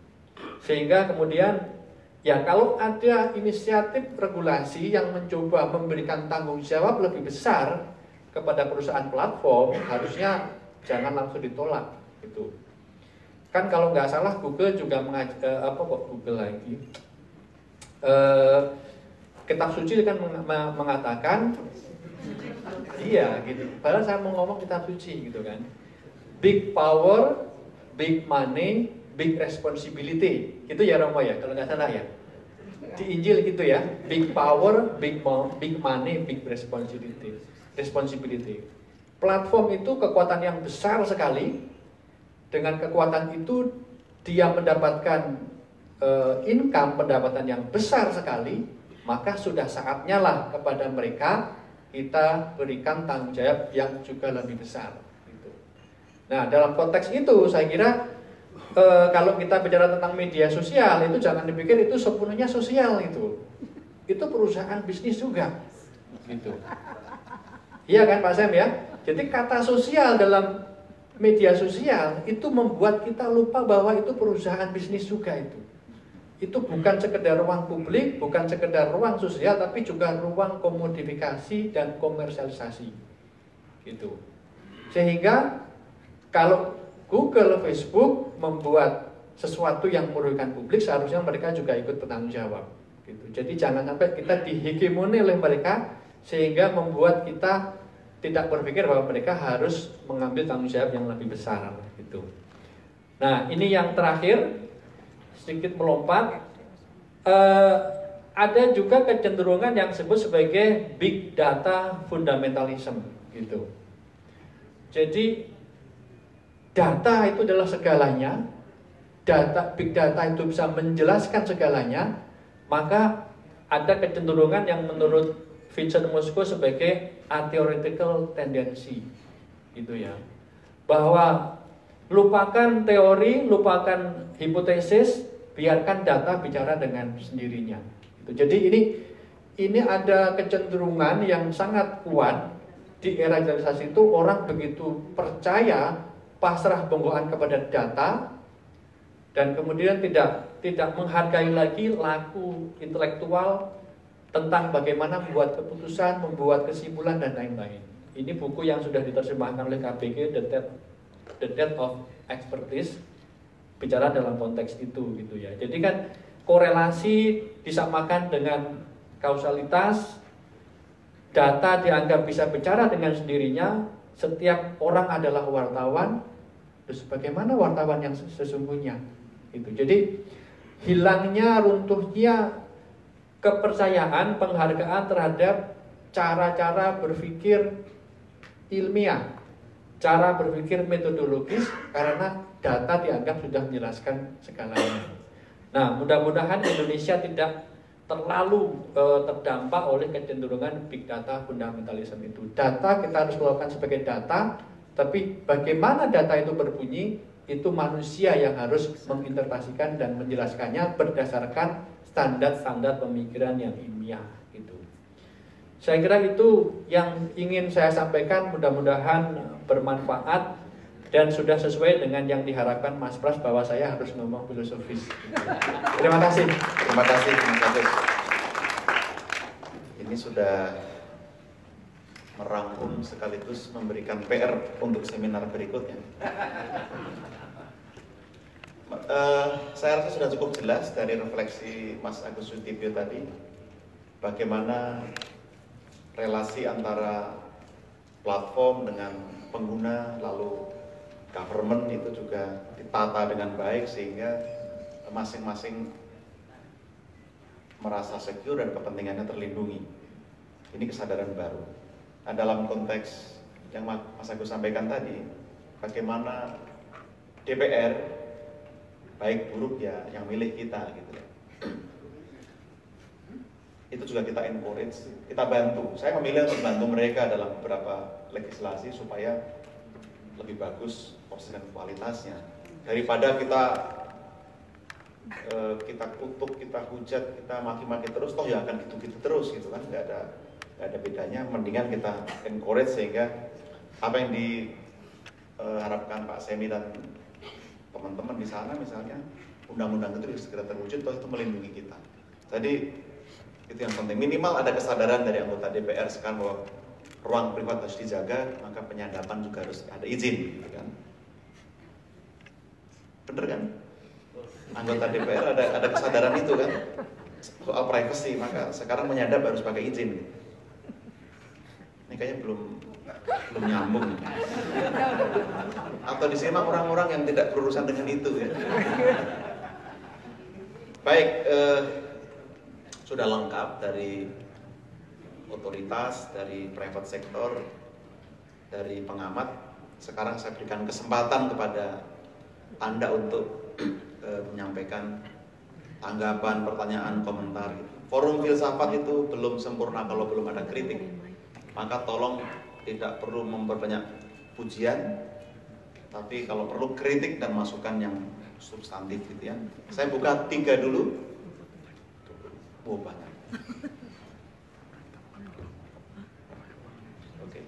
Sehingga kemudian ya kalau ada inisiatif regulasi yang mencoba memberikan tanggung jawab lebih besar kepada perusahaan platform, harusnya jangan langsung ditolak. Itu. Kan kalau nggak salah Google juga mengaj eh, apa kok Google lagi? Eh, kitab suci kan mengatakan iya gitu. Padahal saya mau ngomong kitab suci gitu kan. Big power, big money, big responsibility. Itu ya Romo ya, kalau nggak salah ya. Di Injil gitu ya, big power, big big money, big responsibility. Responsibility. Platform itu kekuatan yang besar sekali. Dengan kekuatan itu dia mendapatkan uh, income pendapatan yang besar sekali maka sudah saatnya lah kepada mereka kita berikan tanggung jawab yang juga lebih besar. Gitu. Nah dalam konteks itu saya kira e, kalau kita bicara tentang media sosial itu jangan dipikir itu sepenuhnya sosial itu, itu perusahaan bisnis juga, gitu. Iya kan Pak Sam ya? Jadi kata sosial dalam media sosial itu membuat kita lupa bahwa itu perusahaan bisnis juga itu itu bukan sekedar ruang publik, bukan sekedar ruang sosial, tapi juga ruang komodifikasi dan komersialisasi. Gitu. Sehingga kalau Google, Facebook membuat sesuatu yang merugikan publik, seharusnya mereka juga ikut bertanggung jawab. Gitu. Jadi jangan sampai kita dihegemoni oleh mereka sehingga membuat kita tidak berpikir bahwa mereka harus mengambil tanggung jawab yang lebih besar. Gitu. Nah ini yang terakhir sedikit melompat, uh, ada juga kecenderungan yang disebut sebagai big data fundamentalism gitu. Jadi data itu adalah segalanya, data big data itu bisa menjelaskan segalanya, maka ada kecenderungan yang menurut Vincent Mosco sebagai theoretical tendency gitu ya. Bahwa lupakan teori, lupakan hipotesis, biarkan data bicara dengan sendirinya. Jadi ini ini ada kecenderungan yang sangat kuat di era digitalisasi itu orang begitu percaya pasrah pembuatan kepada data dan kemudian tidak tidak menghargai lagi laku intelektual tentang bagaimana membuat keputusan, membuat kesimpulan dan lain-lain. Ini buku yang sudah diterjemahkan oleh KPG The Death, The Death of Expertise bicara dalam konteks itu gitu ya. Jadi kan korelasi disamakan dengan kausalitas, data dianggap bisa bicara dengan sendirinya, setiap orang adalah wartawan, terus bagaimana wartawan yang sesungguhnya? Itu. Jadi hilangnya runtuhnya kepercayaan, penghargaan terhadap cara-cara berpikir ilmiah, cara berpikir metodologis karena data dianggap sudah menjelaskan segalanya. Nah, mudah-mudahan Indonesia tidak terlalu e, terdampak oleh kecenderungan big data fundamentalisme itu. Data kita harus melakukan sebagai data, tapi bagaimana data itu berbunyi itu manusia yang harus menginterpretasikan dan menjelaskannya berdasarkan standar-standar pemikiran yang ilmiah gitu. Saya kira itu yang ingin saya sampaikan mudah-mudahan bermanfaat dan sudah sesuai dengan yang diharapkan Mas Pras bahwa saya harus ngomong filosofis. Terima kasih. Terima kasih Mas Agus. Ini sudah merangkum sekaligus memberikan PR untuk seminar berikutnya. Uh, saya rasa sudah cukup jelas dari refleksi Mas Agus Sutibio tadi bagaimana relasi antara platform dengan pengguna lalu government itu juga ditata dengan baik sehingga masing-masing merasa secure dan kepentingannya terlindungi. Ini kesadaran baru. Nah, dalam konteks yang Mas Agus sampaikan tadi, bagaimana DPR baik buruk ya yang milik kita gitu ya. Itu juga kita encourage, kita bantu. Saya memilih untuk bantu mereka dalam beberapa legislasi supaya lebih bagus proses dan kualitasnya. Daripada kita uh, kita kutuk, kita hujat, kita maki-maki terus toh ya akan gitu-gitu terus gitu kan. Nggak ada nggak ada bedanya. Mendingan kita encourage sehingga apa yang diharapkan Pak Semi dan teman-teman di sana misalnya undang-undang itu segera terwujud toh itu melindungi kita. Jadi itu yang penting. Minimal ada kesadaran dari anggota DPR sekarang bahwa ruang privat harus dijaga maka penyadapan juga harus ada izin gitu kan? Bener kan? Anggota DPR ada ada kesadaran itu kan? Soal privacy maka sekarang menyadap harus pakai izin. Ini kayaknya belum belum nyambung. Atau di sini orang-orang yang tidak berurusan dengan itu ya. Baik eh, sudah lengkap dari otoritas dari private sector dari pengamat sekarang saya berikan kesempatan kepada anda untuk eh, menyampaikan tanggapan, pertanyaan, komentar. Forum filsafat itu belum sempurna kalau belum ada kritik. Maka tolong tidak perlu memperbanyak pujian, tapi kalau perlu kritik dan masukan yang substantif gitu ya. Saya buka tiga dulu. Oh banyak. Oke.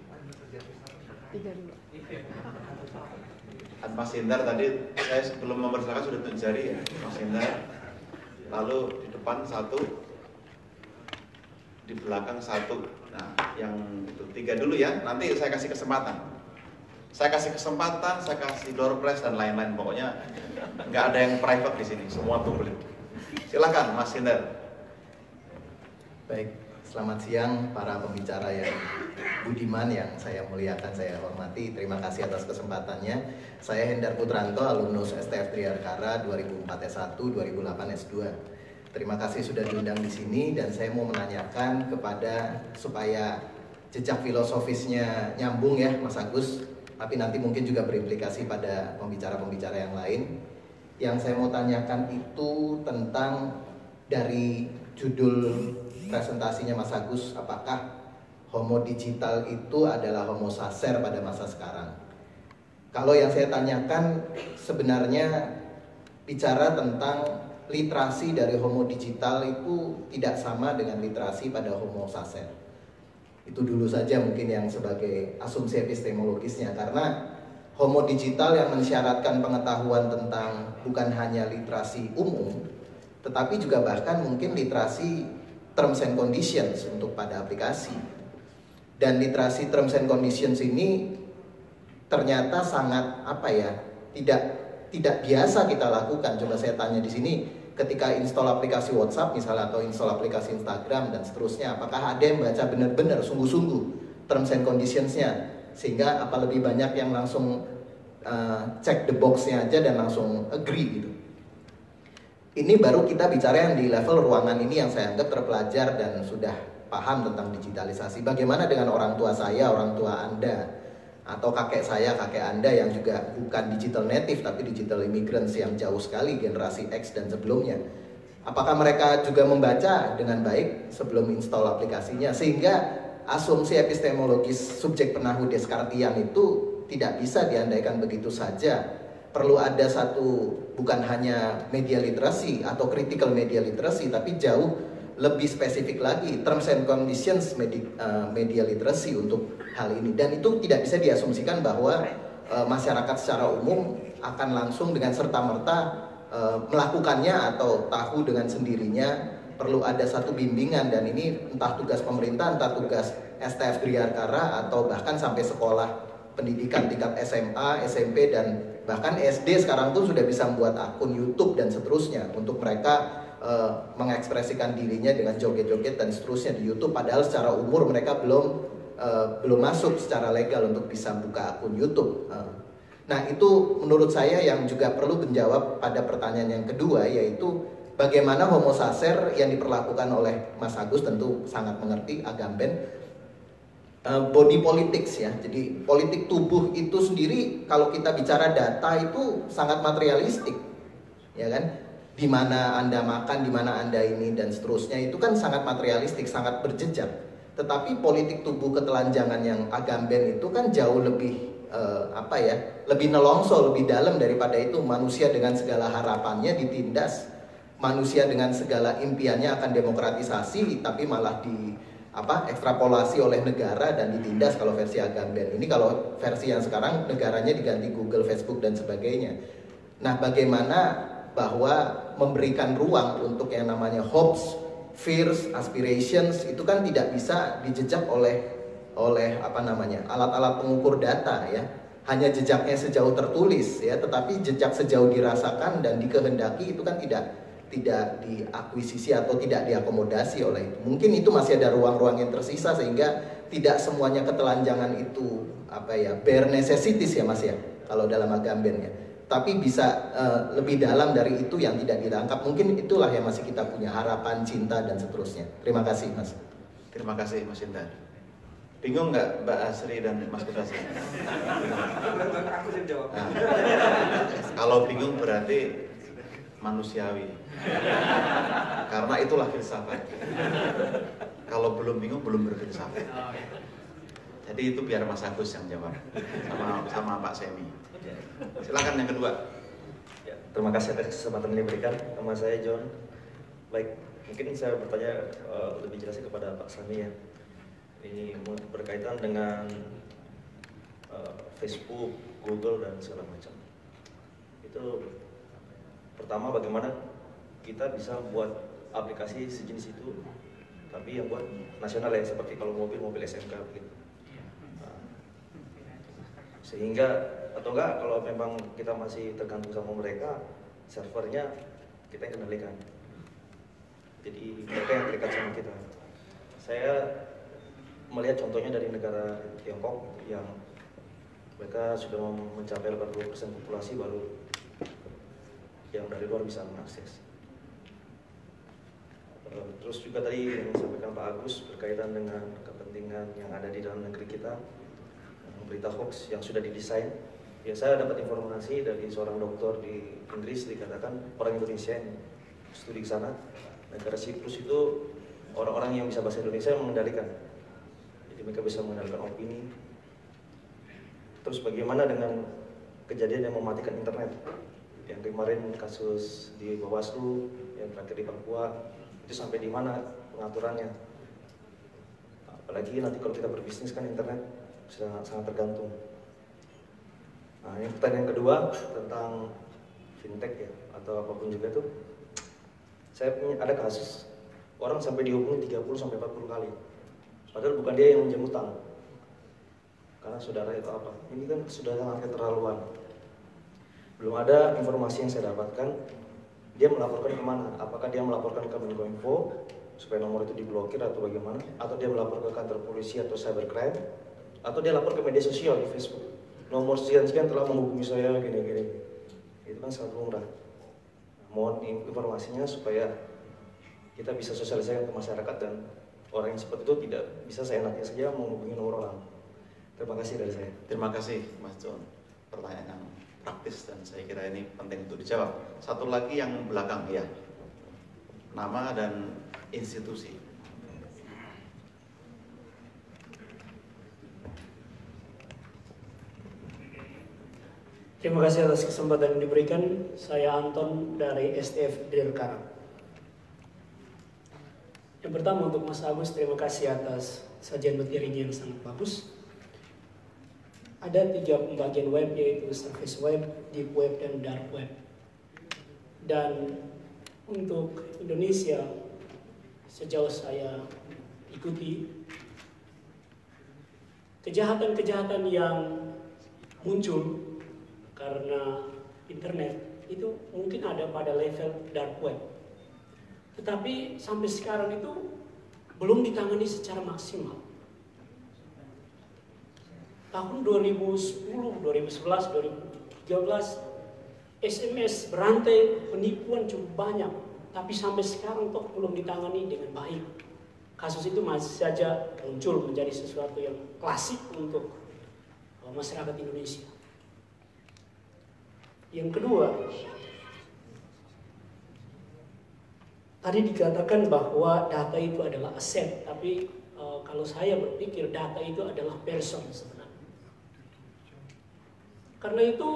Mas Indar tadi saya sebelum mempersilakan sudah tunjuk jari ya Mas Indar. Lalu di depan satu di belakang satu. Nah yang itu tiga dulu ya. Nanti saya kasih kesempatan. Saya kasih kesempatan saya kasih door prize dan lain-lain. Pokoknya nggak ada yang private di sini. Semua publik silakan Mas Indar. Baik Selamat siang para pembicara yang budiman yang saya muliakan, saya hormati. Terima kasih atas kesempatannya. Saya Hendar Putranto, alumnus STF Triarkara 2004 S1, 2008 S2. Terima kasih sudah diundang di sini dan saya mau menanyakan kepada supaya jejak filosofisnya nyambung ya Mas Agus, tapi nanti mungkin juga berimplikasi pada pembicara-pembicara yang lain. Yang saya mau tanyakan itu tentang dari judul presentasinya Mas Agus apakah homo digital itu adalah homo saser pada masa sekarang. Kalau yang saya tanyakan sebenarnya bicara tentang literasi dari homo digital itu tidak sama dengan literasi pada homo saser. Itu dulu saja mungkin yang sebagai asumsi epistemologisnya karena homo digital yang mensyaratkan pengetahuan tentang bukan hanya literasi umum tetapi juga bahkan mungkin literasi terms and conditions untuk pada aplikasi. Dan literasi terms and conditions ini ternyata sangat apa ya? Tidak tidak biasa kita lakukan. Coba saya tanya di sini ketika install aplikasi WhatsApp misalnya atau install aplikasi Instagram dan seterusnya, apakah ada yang baca benar-benar sungguh-sungguh terms and conditionsnya sehingga apa lebih banyak yang langsung uh, cek the boxnya aja dan langsung agree gitu ini baru kita bicara yang di level ruangan ini yang saya anggap terpelajar dan sudah paham tentang digitalisasi. Bagaimana dengan orang tua saya, orang tua Anda, atau kakek saya, kakek Anda yang juga bukan digital native tapi digital immigrants yang jauh sekali generasi X dan sebelumnya. Apakah mereka juga membaca dengan baik sebelum install aplikasinya sehingga asumsi epistemologis subjek penahu Descartian itu tidak bisa diandaikan begitu saja perlu ada satu bukan hanya media literasi atau critical media literasi tapi jauh lebih spesifik lagi terms and conditions media, uh, media literasi untuk hal ini. Dan itu tidak bisa diasumsikan bahwa uh, masyarakat secara umum akan langsung dengan serta merta uh, melakukannya atau tahu dengan sendirinya perlu ada satu bimbingan. Dan ini entah tugas pemerintah entah tugas STF Griarkara atau bahkan sampai sekolah pendidikan tingkat SMA, SMP dan bahkan SD sekarang tuh sudah bisa membuat akun YouTube dan seterusnya untuk mereka uh, mengekspresikan dirinya dengan joget-joget dan seterusnya di YouTube padahal secara umur mereka belum uh, belum masuk secara legal untuk bisa buka akun YouTube. Uh. Nah, itu menurut saya yang juga perlu menjawab pada pertanyaan yang kedua yaitu bagaimana homo saser yang diperlakukan oleh Mas Agus tentu sangat mengerti Agamben body politics ya. Jadi politik tubuh itu sendiri kalau kita bicara data itu sangat materialistik. Ya kan? Di mana Anda makan, di mana Anda ini dan seterusnya itu kan sangat materialistik, sangat berjejak. Tetapi politik tubuh ketelanjangan yang agamben itu kan jauh lebih uh, apa ya? Lebih nelongso, lebih dalam daripada itu manusia dengan segala harapannya ditindas. Manusia dengan segala impiannya akan demokratisasi tapi malah di apa ekstrapolasi oleh negara dan ditindas kalau versi Agamben ini kalau versi yang sekarang negaranya diganti Google, Facebook dan sebagainya. Nah, bagaimana bahwa memberikan ruang untuk yang namanya hopes, fears, aspirations itu kan tidak bisa dijejak oleh oleh apa namanya alat-alat pengukur data ya. Hanya jejaknya sejauh tertulis ya. Tetapi jejak sejauh dirasakan dan dikehendaki itu kan tidak tidak diakuisisi atau tidak diakomodasi oleh itu. Mungkin itu masih ada ruang-ruang yang tersisa sehingga tidak semuanya ketelanjangan itu apa ya bare necessities ya Mas ya kalau dalam agamben ya. Tapi bisa uh, lebih dalam dari itu yang tidak ditangkap. Mungkin itulah yang masih kita punya harapan, cinta dan seterusnya. Terima kasih Mas. Terima kasih Mas Indra. Bingung nggak Mbak Asri dan Mas Kudasi? Nah, kalau bingung berarti manusiawi. Karena itulah filsafat. Kalau belum bingung belum berfilsafat. Jadi itu biar Mas Agus yang jawab sama sama Pak Semi. Silakan yang kedua. Ya, terima kasih atas kesempatan yang diberikan. Nama saya John. Baik, mungkin saya bertanya uh, lebih jelasnya kepada Pak Sami ya. Ini berkaitan dengan uh, Facebook, Google dan segala macam. Itu pertama bagaimana kita bisa buat aplikasi sejenis itu tapi yang buat nasional ya seperti kalau mobil mobil SMK begitu nah, sehingga atau enggak kalau memang kita masih tergantung sama mereka servernya kita yang kendalikan. Jadi mereka yang terikat sama kita. Saya melihat contohnya dari negara Tiongkok yang mereka sudah mencapai 80% populasi baru yang dari luar bisa mengakses. Eh, terus juga tadi yang disampaikan Pak Agus berkaitan dengan kepentingan yang ada di dalam negeri kita, berita hoax yang sudah didesain. Ya saya dapat informasi dari seorang dokter di Inggris dikatakan orang Indonesia yang studi ke sana, negara Siprus itu orang-orang yang bisa bahasa Indonesia yang mengendalikan. Jadi mereka bisa mengendalikan opini. Terus bagaimana dengan kejadian yang mematikan internet? Yang kemarin kasus di Bawaslu yang terakhir di Papua itu sampai di mana pengaturannya? Apalagi nanti kalau kita berbisnis kan internet sangat, sangat tergantung. Nah yang pertanyaan kedua tentang fintech ya atau apa pun juga tuh. Saya punya ada kasus orang sampai dihubungi 30 sampai 40 kali. Padahal bukan dia yang menjemput utang karena saudara itu apa? Ini kan sudah sangat keterlaluan belum ada informasi yang saya dapatkan. Dia melaporkan ke mana? Apakah dia melaporkan ke Menkominfo supaya nomor itu diblokir atau bagaimana? Atau dia melapor ke kantor polisi atau cybercrime? Atau dia lapor ke media sosial di Facebook? Nomor sekian sekian telah menghubungi saya gini gini itu kan sangat lumrah. Mohon informasinya supaya kita bisa sosialisasikan ke masyarakat dan orang yang seperti itu tidak bisa seenaknya saja menghubungi nomor orang. Terima kasih dari saya. Terima kasih Mas John pertanyaan praktis dan saya kira ini penting untuk dijawab. Satu lagi yang belakang ya, nama dan institusi. Terima kasih atas kesempatan yang diberikan. Saya Anton dari STF Dirkara. Yang pertama untuk Mas Agus, terima kasih atas sajian materinya yang sangat bagus ada tiga pembagian web yaitu surface web, deep web, dan dark web. Dan untuk Indonesia sejauh saya ikuti kejahatan-kejahatan yang muncul karena internet itu mungkin ada pada level dark web. Tetapi sampai sekarang itu belum ditangani secara maksimal tahun 2010, 2011, 2013 SMS berantai penipuan cukup banyak. Tapi sampai sekarang toh belum ditangani dengan baik. Kasus itu masih saja muncul menjadi sesuatu yang klasik untuk uh, masyarakat Indonesia. Yang kedua tadi dikatakan bahwa data itu adalah aset tapi uh, kalau saya berpikir data itu adalah person sebenarnya karena itu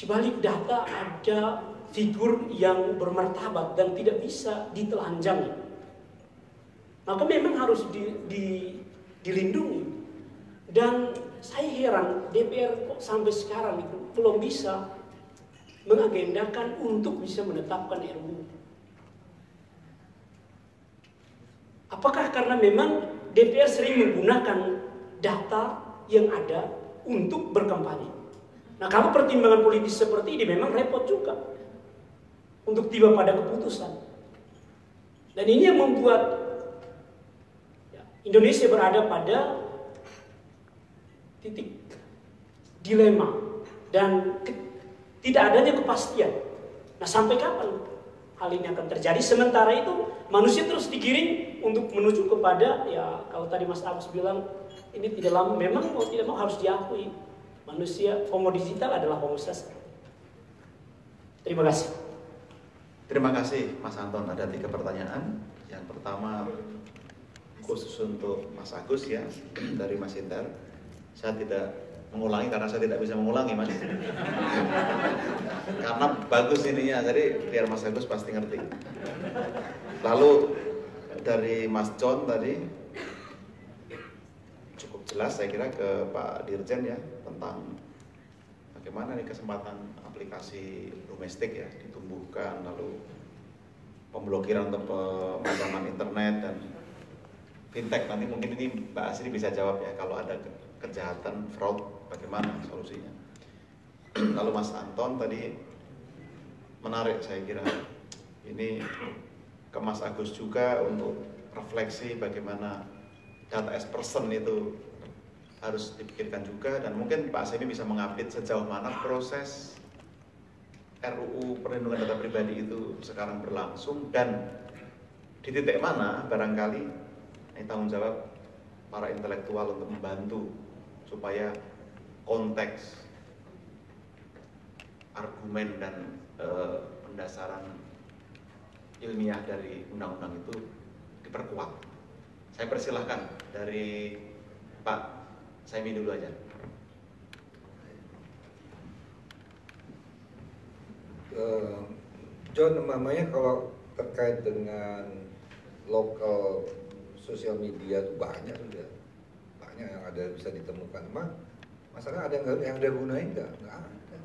di balik data ada figur yang bermartabat dan tidak bisa ditelanjangi. Maka memang harus di, di, dilindungi. Dan saya heran DPR kok sampai sekarang itu belum bisa mengagendakan untuk bisa menetapkan RUU. Apakah karena memang DPR sering menggunakan data yang ada untuk berkampanye? Nah kalau pertimbangan politis seperti ini memang repot juga untuk tiba pada keputusan. Dan ini yang membuat ya, Indonesia berada pada titik dilema dan tidak adanya kepastian. Nah sampai kapan hal ini akan terjadi? Sementara itu manusia terus digiring untuk menuju kepada ya kalau tadi Mas Agus bilang ini tidak lama memang mau tidak mau harus diakui manusia homo digital adalah homo. Terima kasih. Terima kasih Mas Anton. Ada tiga pertanyaan. Yang pertama khusus untuk Mas Agus ya *clears throat* dari Mas Indar. Saya tidak mengulangi karena saya tidak bisa mengulangi Mas. *laughs* karena bagus ininya, jadi biar Mas Agus pasti ngerti. Lalu dari Mas John tadi jelas saya kira ke Pak Dirjen ya tentang bagaimana nih kesempatan aplikasi domestik ya ditumbuhkan lalu pemblokiran untuk pemadaman internet dan fintech. Nanti mungkin ini Mbak Asri bisa jawab ya kalau ada kejahatan fraud bagaimana solusinya. *clears throat* Lalu Mas Anton tadi menarik saya kira ini ke Mas Agus juga untuk refleksi bagaimana data as person itu harus dipikirkan juga dan mungkin Pak Semi bisa mengupdate sejauh mana proses RUU perlindungan data pribadi itu sekarang berlangsung dan di titik mana barangkali ini tanggung jawab para intelektual untuk membantu supaya konteks argumen dan e, pendasaran ilmiah dari undang-undang itu diperkuat. Saya persilahkan dari Pak Saimi dulu aja. Uh, John, namanya kalau terkait dengan lokal sosial media itu banyak sudah banyak yang ada bisa ditemukan. Emang masalah ada yang yang ada gunain nggak? Nggak ada.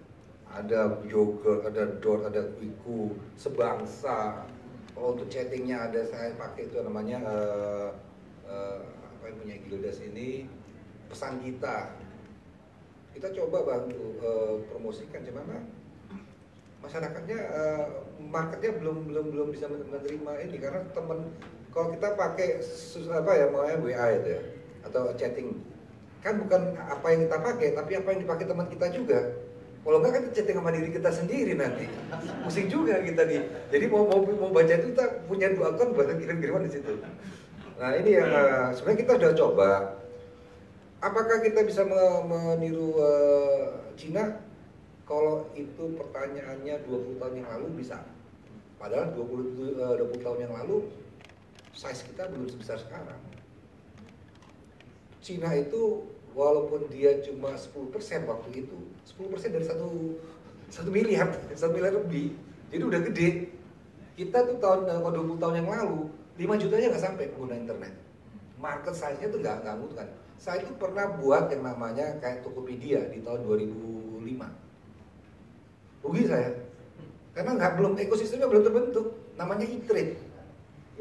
Ada Joker, ada Dot, ada Wiku, sebangsa, kalau untuk chattingnya ada saya pakai itu namanya uh, uh, apa yang punya Gildas ini pesan kita kita coba bantu uh, promosikan cuman masyarakatnya uh, marketnya belum belum belum bisa menerima ini karena teman kalau kita pakai apa ya mau WA itu ya atau chatting kan bukan apa yang kita pakai tapi apa yang dipakai teman kita juga kalau enggak kan chatting sama diri kita sendiri nanti. Pusing juga kita nih. Jadi mau mau, mau baca itu kita punya dua akun buat kirim-kiriman di situ. Nah ini yang uh, sebenarnya kita sudah coba. Apakah kita bisa meniru uh, Cina? Kalau itu pertanyaannya 20 tahun yang lalu bisa. Padahal 20, uh, 20 tahun yang lalu size kita belum sebesar sekarang. Cina itu walaupun dia cuma 10% waktu itu 10% dari satu satu miliar *laughs* satu miliar lebih jadi udah gede kita tuh tahun 20 eh, tahun yang lalu 5 juta aja nggak sampai pengguna internet market size-nya tuh nggak nggak kan saya itu pernah buat yang namanya kayak Tokopedia di tahun 2005 rugi saya. Karena nggak belum ekosistemnya belum terbentuk. Namanya e-trade.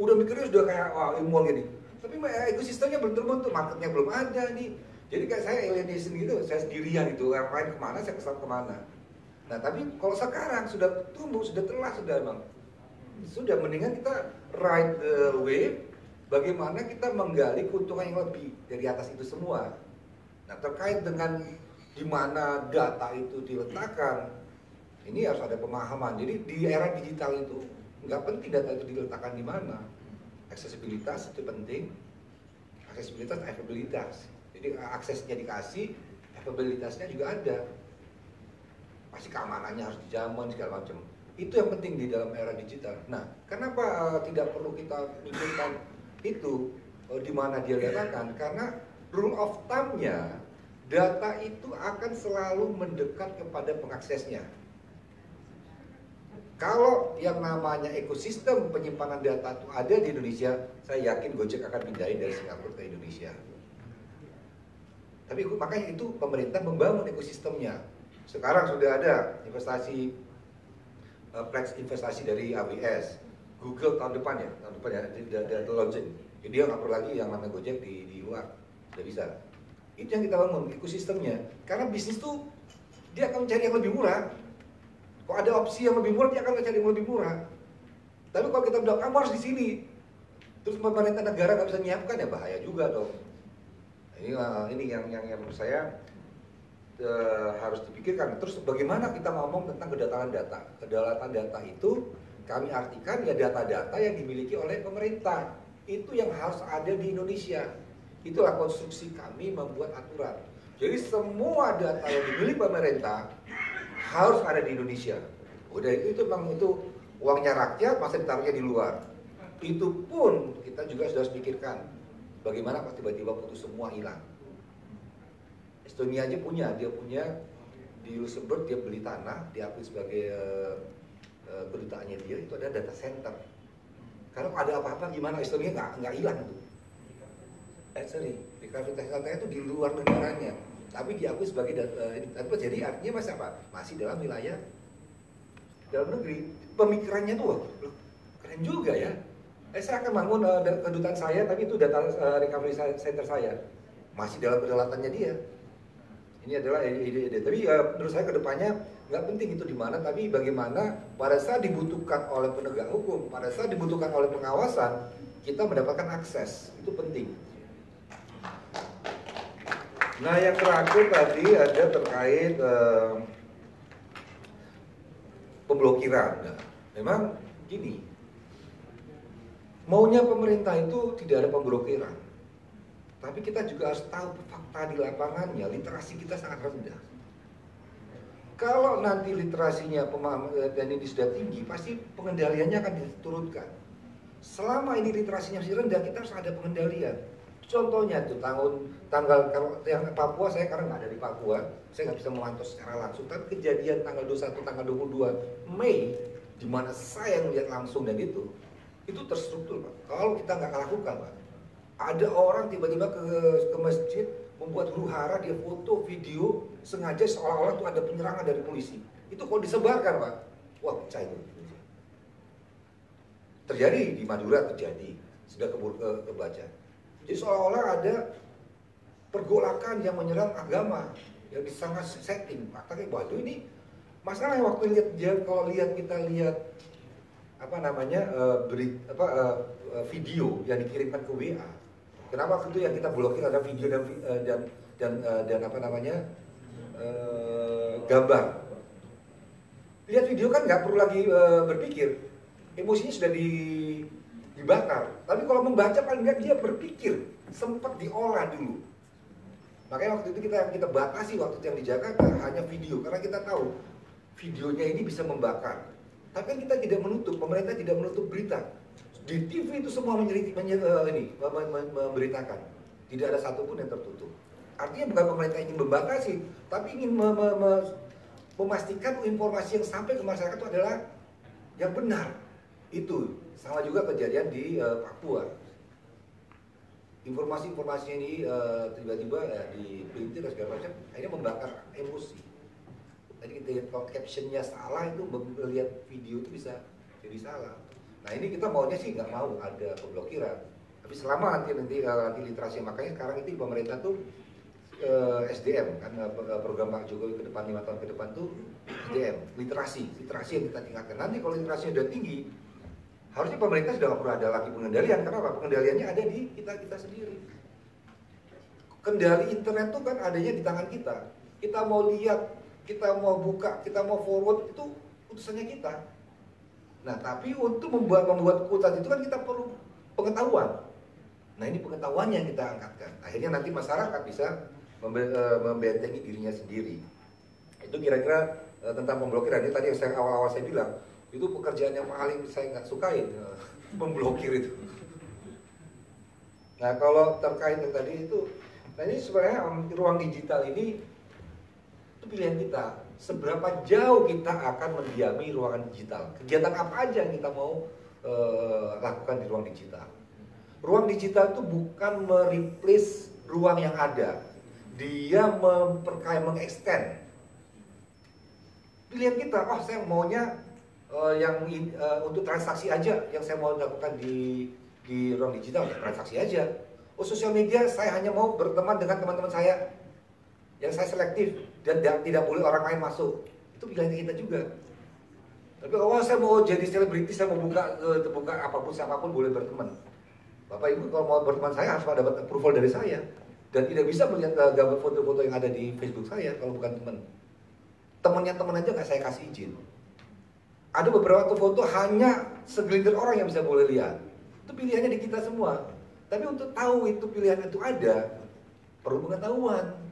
Udah mikirnya sudah kayak wah mall gini tapi ekosistemnya belum terbentuk marketnya belum ada nih. Jadi kayak saya alienation gitu, saya sendirian gitu, ngapain ke mana, saya kesal ke mana. Nah tapi kalau sekarang sudah tumbuh, sudah telah, sudah emang. Sudah mendingan kita ride the wave, bagaimana kita menggali keuntungan yang lebih dari atas itu semua. Nah terkait dengan di mana data itu diletakkan, ini harus ada pemahaman. Jadi di era digital itu nggak penting data itu diletakkan di mana. Aksesibilitas itu penting, aksesibilitas, availabilitas. Jadi aksesnya dikasih, kapabilitasnya juga ada. Pasti keamanannya harus dijamin segala macam. Itu yang penting di dalam era digital. Nah, kenapa uh, tidak perlu kita mikirkan itu uh, di mana dia letakkan? Karena rule of thumb-nya data itu akan selalu mendekat kepada pengaksesnya. Kalau yang namanya ekosistem penyimpanan data itu ada di Indonesia, saya yakin Gojek akan pindahin dari Singapura ke Indonesia. Tapi makanya itu pemerintah membangun ekosistemnya. Sekarang sudah ada investasi uh, investasi dari AWS, Google tahun depan ya, tahun depan ya, dia, dia launching. Jadi dia nggak perlu lagi yang namanya Gojek di, di luar, udah bisa. Itu yang kita bangun ekosistemnya. Karena bisnis tuh dia akan mencari yang lebih murah. Kalau ada opsi yang lebih murah, dia akan mencari yang lebih murah. Tapi kalau kita bilang kamu harus di sini, terus pemerintah negara nggak bisa nyiapkan ya bahaya juga dong. Ini uh, ini yang yang yang menurut saya uh, harus dipikirkan. Terus bagaimana kita ngomong tentang kedatangan data? Kedaulatan data itu kami artikan ya data-data yang dimiliki oleh pemerintah. Itu yang harus ada di Indonesia. Itulah konstruksi kami membuat aturan. Jadi semua data yang dimiliki pemerintah harus ada di Indonesia. Udah itu itu memang itu uangnya rakyat masa ditaruhnya di luar. Itu pun kita juga sudah pikirkan bagaimana kalau tiba-tiba putus semua hilang. Estonia aja punya, dia punya di Luxembourg dia beli tanah, diakui sebagai uh, kedutaannya dia itu ada data center. Kalau ada apa-apa gimana Estonia nggak nggak hilang itu. Eh sorry, di data center itu di luar negaranya tapi diakui sebagai data, uh, jadi artinya masih apa? Masih dalam wilayah dalam negeri. Pemikirannya tuh, loh, keren juga ya. Eh, saya akan bangun uh, kedutaan saya, tapi itu data uh, recovery center saya masih dalam kedalatannya dia. Ini adalah ide-ide. Tapi uh, menurut saya ke depannya nggak penting itu di mana, tapi bagaimana pada saat dibutuhkan oleh penegak hukum, pada saat dibutuhkan oleh pengawasan, kita mendapatkan akses itu penting. Nah yang terakhir tadi ada terkait uh, pemblokiran. Nah, memang gini, maunya pemerintah itu tidak ada pemblokiran. Tapi kita juga harus tahu fakta di lapangannya, literasi kita sangat rendah. Kalau nanti literasinya pemahaman dan ini sudah tinggi, pasti pengendaliannya akan diturunkan. Selama ini literasinya masih rendah, kita harus ada pengendalian Contohnya tuh tahun tanggal kalau yang Papua saya karena nggak ada di Papua, saya nggak bisa memantau secara langsung. Tapi kejadian tanggal 21, tanggal 22 Mei, di mana saya melihat langsung dan itu, itu terstruktur pak. Kalau kita nggak lakukan pak, ada orang tiba-tiba ke, ke masjid membuat huru hara, dia foto, video, sengaja seolah-olah tuh ada penyerangan dari polisi. Itu kalau disebarkan pak, wah pecah itu. Terjadi di Madura terjadi, sudah kebur ke, kebaca. Jadi seolah-olah ada pergolakan yang menyerang agama yang sangat setting. Makanya waduh ini masalah yang waktu lihat dia kalau lihat kita lihat apa namanya uh, beri apa uh, video yang dikirimkan ke WA. Kenapa itu yang kita blokir ada video dan uh, dan dan uh, dan apa namanya uh, gambar. Lihat video kan nggak perlu lagi berpikir, emosinya sudah di dibakar. Tapi kalau membaca paling nggak dia berpikir, sempat diolah dulu. Makanya waktu itu kita kita batasi waktu itu yang di Jakarta hanya video karena kita tahu videonya ini bisa membakar. Tapi kan kita tidak menutup, pemerintah tidak menutup berita. Di TV itu semua menyerit, menyer, uh, ini memberitakan. Tidak ada satupun yang tertutup. Artinya bukan pemerintah ingin membatasi, tapi ingin me, me, me, memastikan informasi yang sampai ke masyarakat itu adalah yang benar. Itu sama juga kejadian di uh, Papua. Informasi-informasi ini uh, tiba-tiba uh, di pelintir dan segala macam, akhirnya membakar emosi. Tadi kita lihat kalau captionnya salah itu melihat video itu bisa jadi salah. Nah ini kita maunya sih nggak mau ada pemblokiran. Tapi selama nanti nanti uh, nanti literasi makanya sekarang itu pemerintah tuh uh, SDM kan program Pak Jokowi ke depan lima tahun ke depan tuh SDM literasi literasi yang kita tingkatkan. Nanti kalau literasinya udah tinggi harusnya pemerintah sudah nggak perlu ada lagi pengendalian. Karena apa? Pengendaliannya ada di kita kita sendiri. Kendali internet itu kan adanya di tangan kita. Kita mau lihat kita mau buka kita mau forward itu putusannya kita nah tapi untuk membuat membuat kutat itu kan kita perlu pengetahuan. Nah ini pengetahuannya yang kita angkatkan. Akhirnya nanti masyarakat bisa eh, membentengi dirinya sendiri. Itu kira-kira eh, tentang pemblokiran. Ini tadi yang saya awal-awal saya bilang itu pekerjaan yang paling saya nggak sukain *laughs* memblokir itu. Nah kalau terkait dengan tadi itu nah ini sebenarnya um, ruang digital ini itu pilihan kita seberapa jauh kita akan mendiami ruangan digital. Kegiatan apa aja yang kita mau eh, lakukan di ruang digital. Ruang digital itu bukan mereplace ruang yang ada. Dia memperkaya, mengextend. Pilihan kita, oh saya maunya eh, yang eh, untuk transaksi aja yang saya mau lakukan di di ruang digital ya transaksi aja. Oh sosial media saya hanya mau berteman dengan teman-teman saya yang saya selektif dan tidak, boleh orang lain masuk. Itu pilihan kita juga. Tapi kalau saya mau jadi selebriti, saya mau buka eh, buka apa pun siapa pun boleh berteman. Bapak Ibu kalau mau berteman saya harus dapat approval dari saya dan tidak bisa melihat eh, gambar foto-foto yang ada di Facebook saya kalau bukan teman. Temannya teman aja nggak saya kasih izin. Ada beberapa foto hanya segelintir orang yang bisa boleh lihat. Itu pilihannya di kita semua. Tapi untuk tahu itu pilihan itu ada, perlu pengetahuan.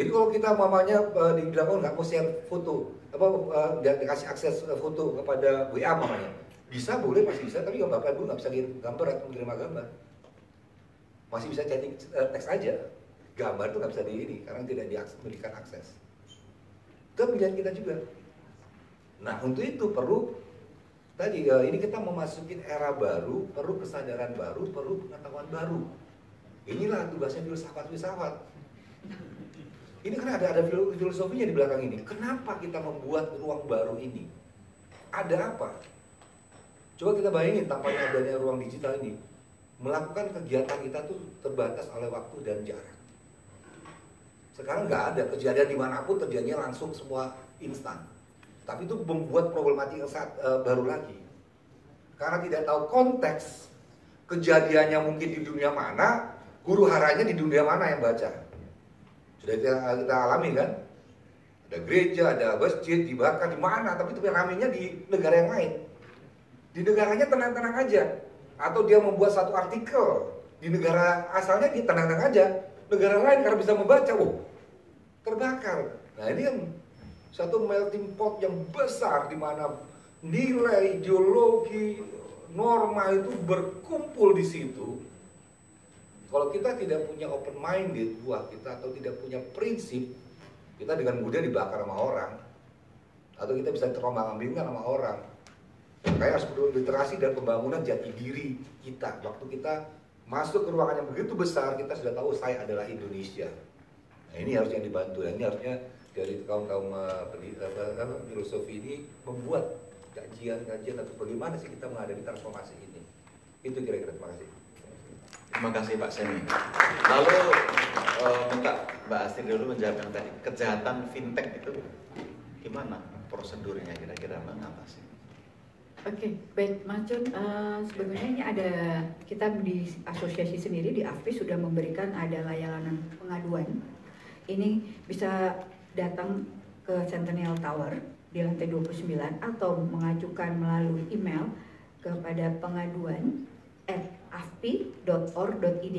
Jadi kalau kita mamanya uh, dibilang oh nggak mau share foto, apa uh, nggak dikasih akses uh, foto kepada WA mamanya, bisa boleh masih bisa, tapi kalau bapak ibu nggak bisa kirim gambar atau menerima gambar, masih bisa chatting uh, teks aja, gambar itu nggak bisa di ini karena tidak diberikan akses. Itu pilihan kita juga. Nah untuk itu perlu tadi uh, ini kita memasukin era baru, perlu kesadaran baru, perlu pengetahuan baru. Inilah tugasnya filsafat-filsafat. Ini kan ada ada filo- filosofinya di belakang ini. Kenapa kita membuat ruang baru ini? Ada apa? Coba kita bayangin tanpa adanya ruang digital ini, melakukan kegiatan kita tuh terbatas oleh waktu dan jarak. Sekarang nggak ada kejadian di mana pun terjadinya langsung semua instan. Tapi itu membuat problematik yang saat, eh, baru lagi. Karena tidak tahu konteks kejadiannya mungkin di dunia mana, guru haranya di dunia mana yang baca. Sudah kita, kita alami kan? Ada gereja, ada masjid, dibakar di mana, tapi itu ramenya di negara yang lain. Di negaranya tenang-tenang aja. Atau dia membuat satu artikel di negara asalnya dia tenang-tenang aja. Negara lain karena bisa membaca, oh terbakar. Nah ini yang satu melting pot yang besar di mana nilai ideologi norma itu berkumpul di situ kalau kita tidak punya open minded buat kita atau tidak punya prinsip, kita dengan mudah dibakar sama orang. Atau kita bisa terombang-ambingkan sama orang. Makanya harus perlu literasi dan pembangunan jati diri kita. Waktu kita masuk ke ruangan yang begitu besar, kita sudah tahu saya adalah Indonesia. Nah, ini harus yang dibantu. Dan ini harusnya dari kaum-kaum apa, apa, filosofi ini membuat kajian-kajian atau bagaimana sih kita menghadapi transformasi ini. Itu kira-kira terima kasih. Terima kasih Pak Semi. Lalu eh, minta Mbak Astrid dulu menjawab yang tadi kejahatan fintech itu gimana prosedurnya kira-kira mengatasi? Oke, baik Mas Jun, eh, sebenarnya ini ada kita di asosiasi sendiri di AFPI sudah memberikan ada layanan pengaduan. Ini bisa datang ke Centennial Tower di lantai 29 atau mengajukan melalui email kepada pengaduan at afpi.org.id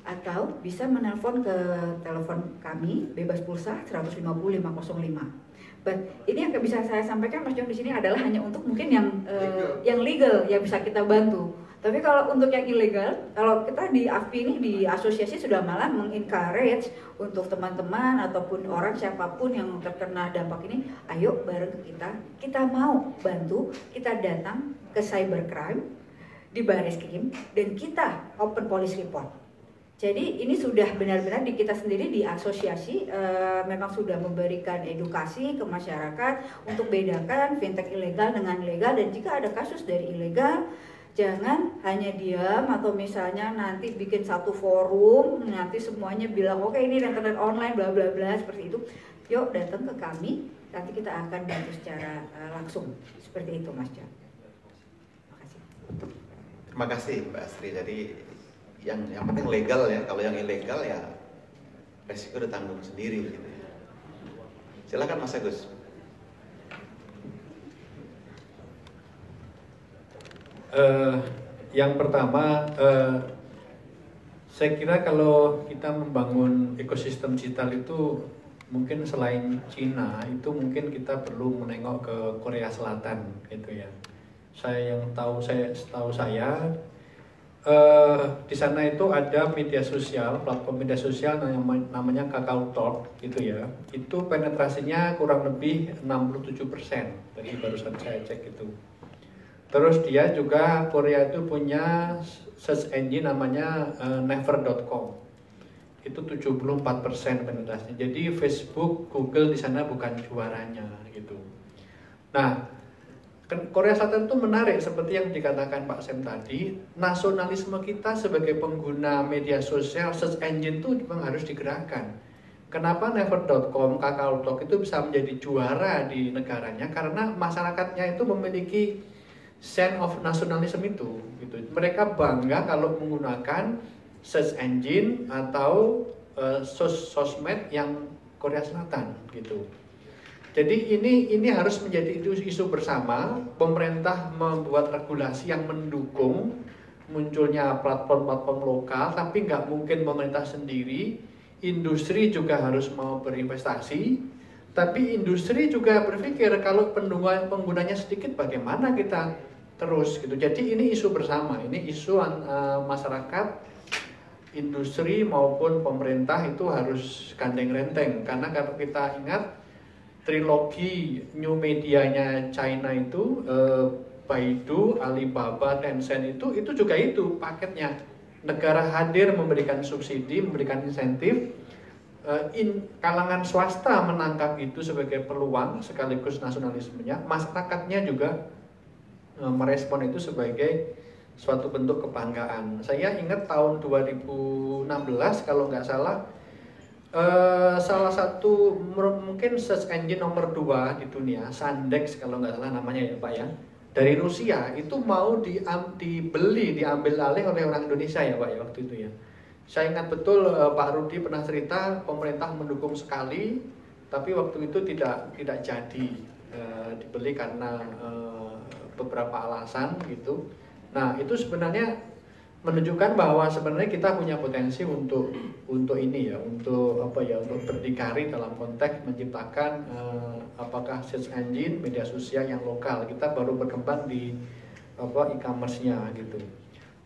atau bisa menelpon ke telepon kami bebas pulsa 150 505. But ini yang bisa saya sampaikan Mas John di sini adalah hanya untuk mungkin yang eh, yang legal yang bisa kita bantu. Tapi kalau untuk yang ilegal, kalau kita di AFPI ini di asosiasi sudah malah mengencourage untuk teman-teman ataupun orang siapa pun yang terkena dampak ini, ayo bareng ke kita. Kita mau bantu, kita datang ke cybercrime di Baris Krim dan kita open police report. Jadi ini sudah benar-benar di kita sendiri di asosiasi eh, memang sudah memberikan edukasi ke masyarakat untuk bedakan fintech ilegal dengan legal dan jika ada kasus dari ilegal jangan hanya diam atau misalnya nanti bikin satu forum nanti semuanya bilang oke ini internet online bla bla bla seperti itu yuk datang ke kami nanti kita akan bantu secara eh, langsung seperti itu Mas Jan. Terima kasih. Terima kasih Mbak Astrid. Jadi yang yang penting legal ya. Kalau yang ilegal ya resiko ditanggung sendiri gitu. Silakan Mas Agus. Eh, yang pertama, eh, saya kira kalau kita membangun ekosistem digital itu mungkin selain Cina itu mungkin kita perlu menengok ke Korea Selatan gitu ya. Saya yang tahu saya setahu saya eh, di sana itu ada media sosial, platform media sosial yang namanya Kakao Talk gitu ya. Itu penetrasinya kurang lebih 67% dari barusan saya cek itu. Terus dia juga Korea itu punya search engine namanya eh, never.com. Itu 74% penetrasinya. Jadi Facebook, Google di sana bukan juaranya gitu. Nah, Korea Selatan itu menarik seperti yang dikatakan Pak Sem tadi, nasionalisme kita sebagai pengguna media sosial search engine itu memang harus digerakkan. Kenapa Never.com, KakaoTalk itu bisa menjadi juara di negaranya? Karena masyarakatnya itu memiliki sense of nationalism itu. Gitu. Mereka bangga kalau menggunakan search engine atau uh, sos sosmed yang Korea Selatan gitu. Jadi ini ini harus menjadi isu, isu bersama. Pemerintah membuat regulasi yang mendukung munculnya platform-platform lokal, tapi nggak mungkin pemerintah sendiri. Industri juga harus mau berinvestasi, tapi industri juga berpikir kalau pengguna penggunanya sedikit, bagaimana kita terus gitu. Jadi ini isu bersama, ini isu uh, masyarakat, industri maupun pemerintah itu harus gandeng renteng. Karena kalau kita ingat trilogi new medianya China itu eh, Baidu, Alibaba, Tencent itu itu juga itu paketnya. Negara hadir memberikan subsidi, memberikan insentif, eh, in, kalangan swasta menangkap itu sebagai peluang sekaligus nasionalismenya, masyarakatnya juga eh, merespon itu sebagai suatu bentuk kebanggaan. Saya ingat tahun 2016 kalau nggak salah Uh, salah satu mungkin search engine nomor dua di dunia, Sandex kalau nggak salah namanya ya Pak ya, dari Rusia itu mau di, dibeli, diambil alih oleh orang Indonesia ya Pak ya waktu itu ya. Saya ingat betul uh, Pak Rudi pernah cerita pemerintah mendukung sekali, tapi waktu itu tidak tidak jadi uh, dibeli karena uh, beberapa alasan gitu. Nah itu sebenarnya menunjukkan bahwa sebenarnya kita punya potensi untuk untuk ini ya untuk apa ya untuk berdikari dalam konteks menciptakan uh, apakah search engine media sosial yang lokal kita baru berkembang di apa e-commerce-nya gitu.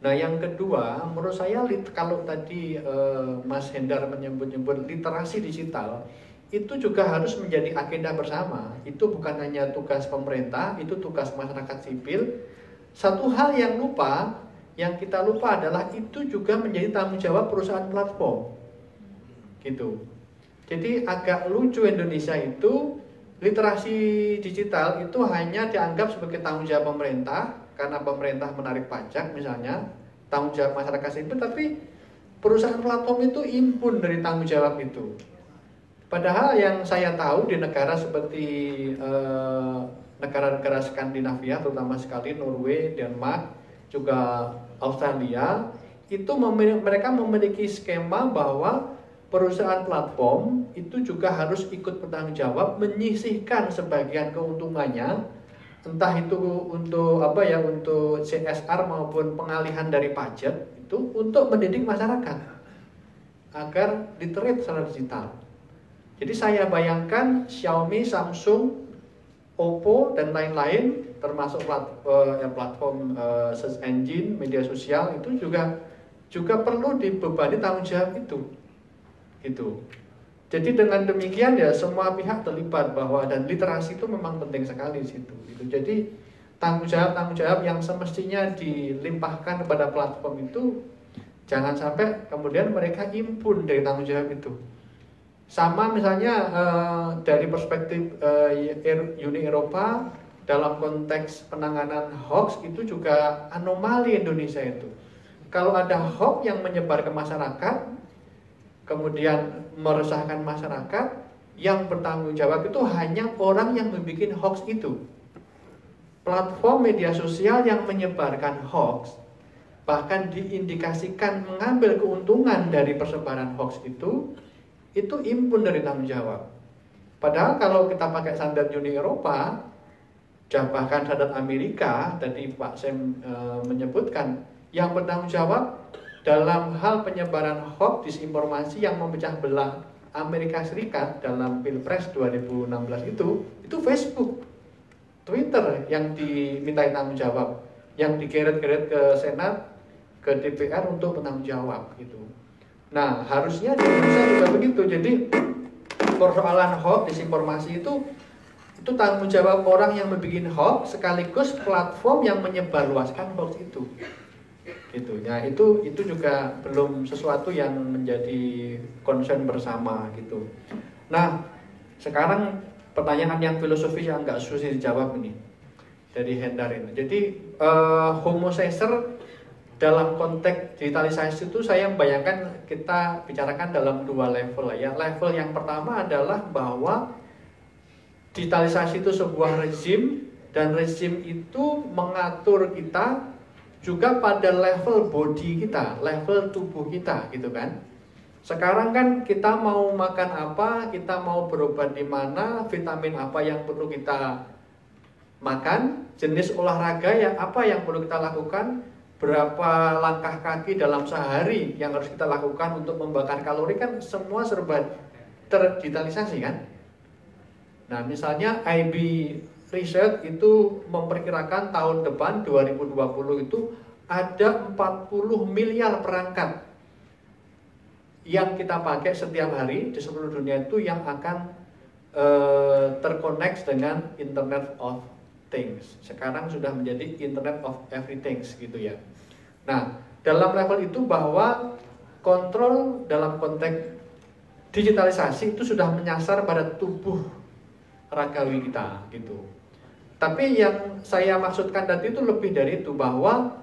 Nah yang kedua menurut saya kalau tadi uh, Mas Hendar menyebut-nyebut literasi digital itu juga harus menjadi agenda bersama. Itu bukan hanya tugas pemerintah, itu tugas masyarakat sipil. Satu hal yang lupa yang kita lupa adalah itu juga menjadi tanggung jawab perusahaan platform. Gitu. Jadi agak lucu Indonesia itu literasi digital itu hanya dianggap sebagai tanggung jawab pemerintah karena pemerintah menarik pajak misalnya, tanggung jawab masyarakat sipil tapi perusahaan platform itu impun dari tanggung jawab itu. Padahal yang saya tahu di negara seperti eh, negara-negara Skandinavia terutama sekali Norway, Denmark juga Australia itu mereka memiliki skema bahwa perusahaan platform itu juga harus ikut bertanggung jawab menyisihkan sebagian keuntungannya entah itu untuk apa ya untuk CSR maupun pengalihan dari pajak itu untuk mendidik masyarakat agar literate secara digital. Jadi saya bayangkan Xiaomi, Samsung, Oppo dan lain-lain termasuk platform, eh, platform uh, search engine, media sosial itu juga juga perlu dibebani tanggung jawab itu. Gitu. Jadi dengan demikian ya semua pihak terlibat bahwa dan literasi itu memang penting sekali di situ. Gitu. Jadi tanggung jawab tanggung jawab yang semestinya dilimpahkan kepada platform itu jangan sampai kemudian mereka impun dari tanggung jawab itu. Sama misalnya uh, dari perspektif uh, Uni Eropa dalam konteks penanganan hoax itu juga anomali Indonesia itu. Kalau ada hoax yang menyebar ke masyarakat, kemudian meresahkan masyarakat, yang bertanggung jawab itu hanya orang yang membuat hoax itu. Platform media sosial yang menyebarkan hoax, bahkan diindikasikan mengambil keuntungan dari persebaran hoax itu, itu impun dari tanggung jawab. Padahal kalau kita pakai standar Uni Eropa, bahkan standar Amerika tadi Pak Sem e, menyebutkan yang bertanggung jawab dalam hal penyebaran hoax disinformasi yang memecah belah Amerika Serikat dalam Pilpres 2016 itu itu Facebook Twitter yang dimintai tanggung jawab yang digeret-geret ke Senat ke DPR untuk bertanggung jawab gitu. Nah harusnya di Indonesia juga begitu. Jadi persoalan hoax disinformasi itu itu tanggung jawab orang yang membuat hoax sekaligus platform yang menyebarluaskan hoax itu. Gitu. Ya itu itu juga belum sesuatu yang menjadi concern bersama gitu. Nah sekarang pertanyaan yang filosofis yang nggak susah dijawab ini dari Hendar ini. Jadi uh, homosacer dalam konteks digitalisasi itu saya membayangkan kita bicarakan dalam dua level ya level yang pertama adalah bahwa digitalisasi itu sebuah rezim dan rezim itu mengatur kita juga pada level body kita, level tubuh kita gitu kan. Sekarang kan kita mau makan apa, kita mau berobat di mana, vitamin apa yang perlu kita makan, jenis olahraga yang apa yang perlu kita lakukan, berapa langkah kaki dalam sehari yang harus kita lakukan untuk membakar kalori kan semua serba terdigitalisasi kan. Nah, misalnya IB Research itu memperkirakan tahun depan 2020 itu ada 40 miliar perangkat yang kita pakai setiap hari di seluruh dunia itu yang akan uh, terkoneksi dengan Internet of Things. Sekarang sudah menjadi Internet of Everything gitu ya. Nah, dalam level itu bahwa kontrol dalam konteks digitalisasi itu sudah menyasar pada tubuh ragawi kita gitu. Tapi yang saya maksudkan tadi itu lebih dari itu bahwa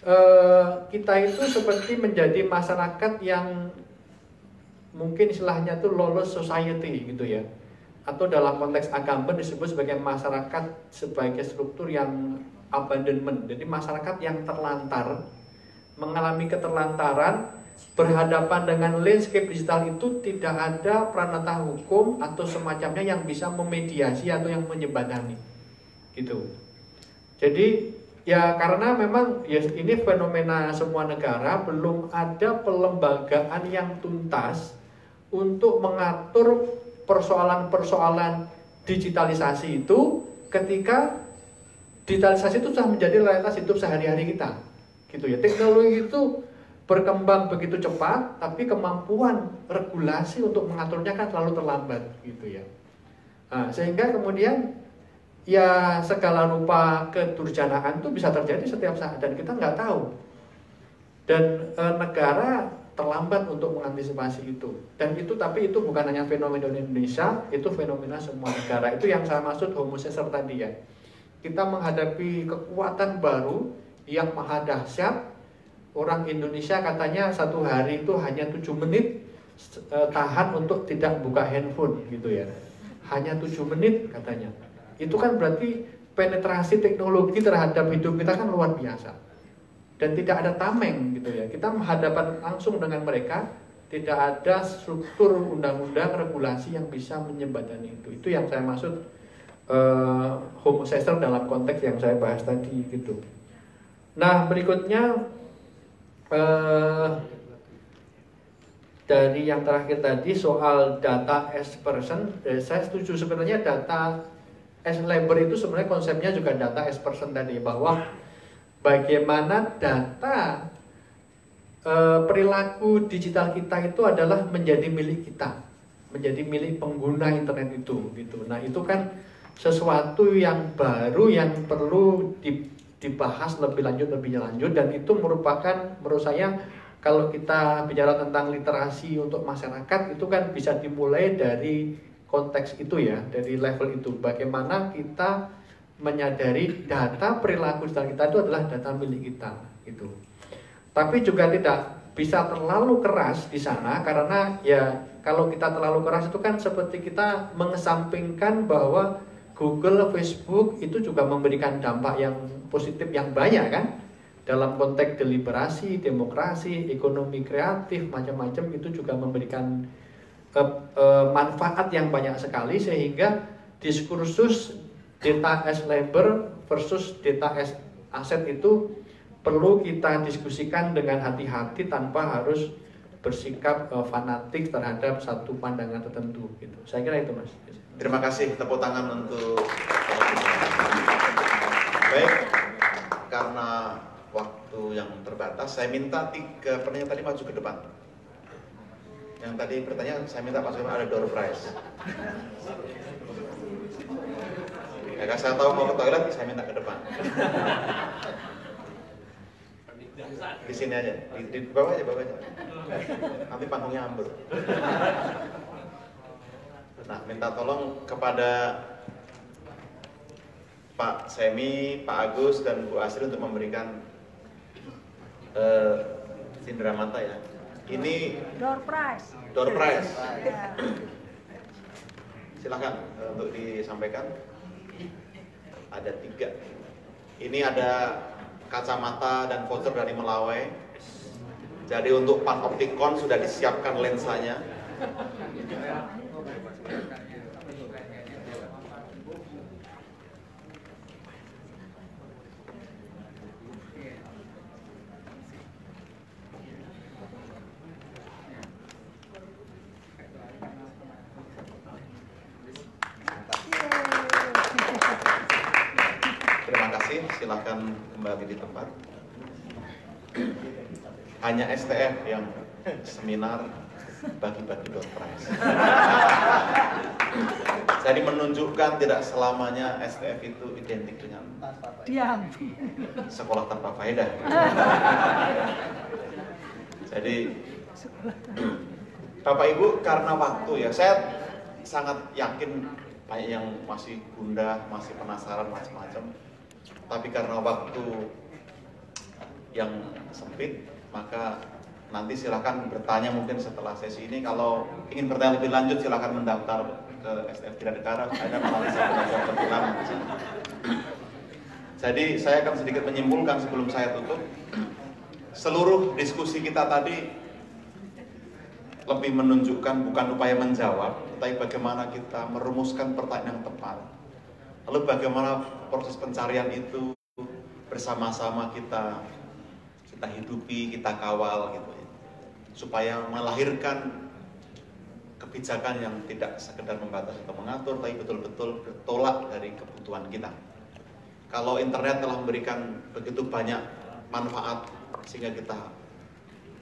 eh, kita itu seperti menjadi masyarakat yang mungkin istilahnya itu lawless society gitu ya. Atau dalam konteks agama disebut sebagai masyarakat sebagai struktur yang abandonment. Jadi masyarakat yang terlantar, mengalami keterlantaran, berhadapan dengan landscape digital itu tidak ada pranata hukum atau semacamnya yang bisa memediasi atau yang menyebatani gitu. Jadi ya karena memang ya ini fenomena semua negara belum ada pelembagaan yang tuntas untuk mengatur persoalan-persoalan digitalisasi itu ketika digitalisasi itu sudah menjadi realitas hidup sehari-hari kita. Gitu ya. Teknologi itu berkembang begitu cepat, tapi kemampuan regulasi untuk mengaturnya kan selalu terlambat gitu ya. Nah, sehingga kemudian ya segala rupa kedurjanaan itu bisa terjadi setiap saat dan kita nggak tahu dan e, negara terlambat untuk mengantisipasi itu. Dan itu tapi itu bukan hanya fenomena Indonesia itu fenomena semua negara. Itu yang saya maksud homoseser tadi ya. Kita menghadapi kekuatan baru yang maha dahsyat. Orang Indonesia katanya satu hari itu hanya tujuh menit e, tahan untuk tidak buka handphone gitu ya. Hanya tujuh menit katanya. Itu kan berarti penetrasi teknologi terhadap hidup kita kan luar biasa dan tidak ada tameng gitu ya. Kita menghadapan langsung dengan mereka tidak ada struktur undang-undang regulasi yang bisa menyembatani itu. Itu yang saya maksud uh, homosexual dalam konteks yang saya bahas tadi gitu. Nah berikutnya uh, dari yang terakhir tadi soal data as person, eh, saya setuju sebenarnya data as labor itu sebenarnya konsepnya juga data as person tadi bahwa bagaimana data e, perilaku digital kita itu adalah menjadi milik kita, menjadi milik pengguna internet itu gitu. Nah, itu kan sesuatu yang baru yang perlu dibahas lebih lanjut lebih lanjut dan itu merupakan menurut saya kalau kita bicara tentang literasi untuk masyarakat itu kan bisa dimulai dari konteks itu ya, dari level itu. Bagaimana kita menyadari data perilaku digital kita itu adalah data milik kita gitu. Tapi juga tidak bisa terlalu keras di sana karena ya kalau kita terlalu keras itu kan seperti kita mengesampingkan bahwa Google, Facebook itu juga memberikan dampak yang positif yang banyak kan dalam konteks deliberasi, demokrasi, ekonomi kreatif, macam-macam itu juga memberikan ke, e, manfaat yang banyak sekali sehingga diskursus data as labor versus data as aset itu perlu kita diskusikan dengan hati-hati tanpa harus bersikap e, fanatik terhadap satu pandangan tertentu gitu. Saya kira itu Mas. Terima kasih tepuk tangan untuk Baik, karena waktu yang terbatas, saya minta tiga penanya tadi maju ke depan. Yang tadi pertanyaan, saya minta depan ada door prize. Ya, saya tahu mau ke toilet, saya minta ke depan. Di sini aja, di, di bawah aja, bawah aja. Nanti panggungnya ambruk. Nah, minta tolong kepada Pak Semi, Pak Agus, dan Bu Asri untuk memberikan uh, Sindra Mata ya. Ini Door prize. door prize. Ya. Silakan uh, untuk disampaikan. Ada tiga. Ini ada kacamata dan voucher dari Melawai. Jadi untuk Panopticon sudah disiapkan lensanya. Terima kasih, silahkan kembali di tempat. Hanya STF yang seminar bagi-bagi door prize. Jadi menunjukkan tidak selamanya STF itu identik dengan Diam. sekolah tanpa faedah. Jadi Bapak Ibu karena waktu ya, saya sangat yakin banyak yang masih gundah, masih penasaran macam-macam. Tapi karena waktu yang sempit, maka nanti silakan bertanya mungkin setelah sesi ini. Kalau ingin bertanya lebih lanjut, silakan mendaftar ke Tidak Negara. Ada malah saya sana. Jadi saya akan sedikit menyimpulkan sebelum saya tutup. Seluruh diskusi kita tadi lebih menunjukkan bukan upaya menjawab, tapi bagaimana kita merumuskan pertanyaan yang tepat. Lalu bagaimana proses pencarian itu bersama-sama kita kita hidupi, kita kawal gitu ya. Supaya melahirkan kebijakan yang tidak sekedar membatasi atau mengatur, tapi betul-betul bertolak dari kebutuhan kita. Kalau internet telah memberikan begitu banyak manfaat sehingga kita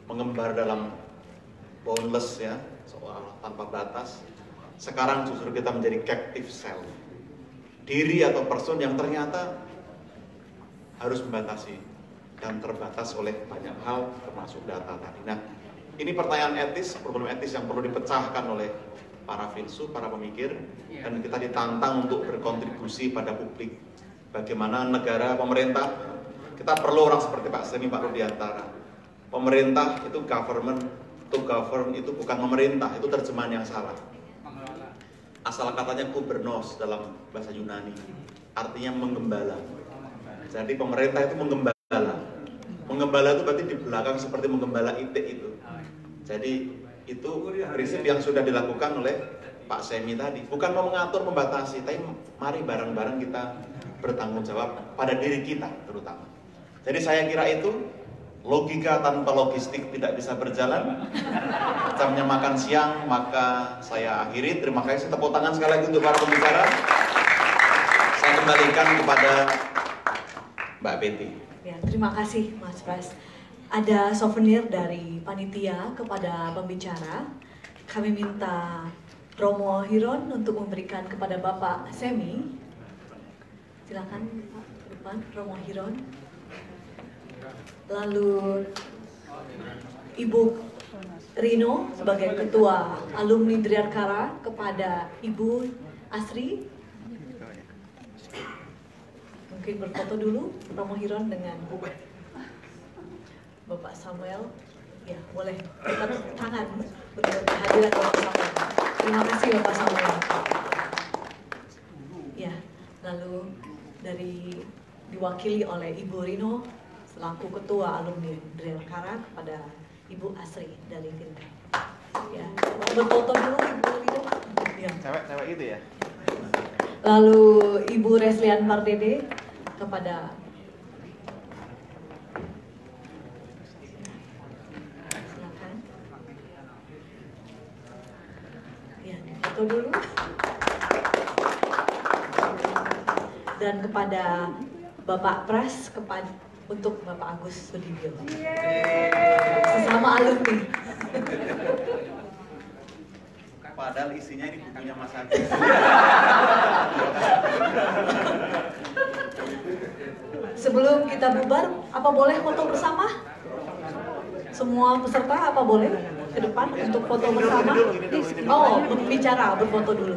mengembar dalam boundless ya, seolah tanpa batas. Sekarang justru kita menjadi captive cell. Diri atau person yang ternyata harus membatasi dan terbatas oleh banyak hal termasuk data tadi. Nah, ini pertanyaan etis, problem etis yang perlu dipecahkan oleh para filsuf, para pemikir dan kita ditantang untuk berkontribusi pada publik. Bagaimana negara, pemerintah, kita perlu orang seperti Pak Semi, Pak Rudiantara. Pemerintah itu government, to govern itu bukan pemerintah, itu terjemahan yang salah. Asal katanya kubernos dalam bahasa Yunani, artinya menggembala. Jadi pemerintah itu menggembala. Menggembala itu berarti di belakang seperti menggembala itik itu. Jadi itu prinsip yang sudah dilakukan oleh Pak Semi tadi. Bukan mau mengatur, membatasi, tapi mari bareng-bareng kita bertanggung jawab pada diri kita terutama. Jadi saya kira itu logika tanpa logistik tidak bisa berjalan. Jamnya makan siang, maka saya akhiri. Terima kasih tepuk tangan sekali lagi untuk para pembicara. Saya kembalikan kepada Mbak Betty. Ya, terima kasih Mas Pras. Ada souvenir dari panitia kepada pembicara. Kami minta Romo Hiron untuk memberikan kepada Bapak Semi. Silakan Pak depan Romo Hiron. Lalu Ibu Rino sebagai ketua alumni Driarkara kepada Ibu Asri. Mungkin berfoto dulu Romo Hiron dengan Bapak Samuel. Ya boleh. Tepuk tangan untuk kehadiran Bapak Samuel. Terima kasih Bapak Samuel. Ya lalu dari diwakili oleh Ibu Rino selaku ketua alumni Drill Kara kepada Ibu Asri dari Fintech ya mau berfoto dulu Ibu Rino ya. Cewek-cewek itu ya? Lalu Ibu Reslian Pardede kepada silakan. Ya, foto dulu. Dan kepada Bapak Pras kepada untuk Bapak Agus Sudibyo. Sesama alumni. Padahal isinya ini bukunya Mas Agus. Sebelum kita bubar, apa boleh foto bersama? Semua peserta apa boleh ke depan untuk foto bersama? Oh, pembicara berfoto dulu.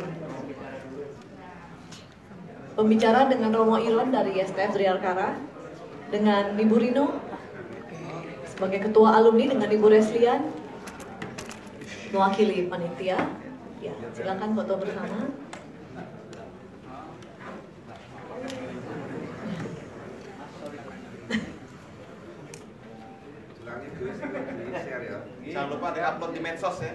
Pembicara dengan Romo Iron dari STF Triarkara, dengan Ibu Rino sebagai ketua alumni dengan Ibu Reslian mewakili panitia. Ya, silakan foto bersama. Jangan lupa di upload di medsos ya.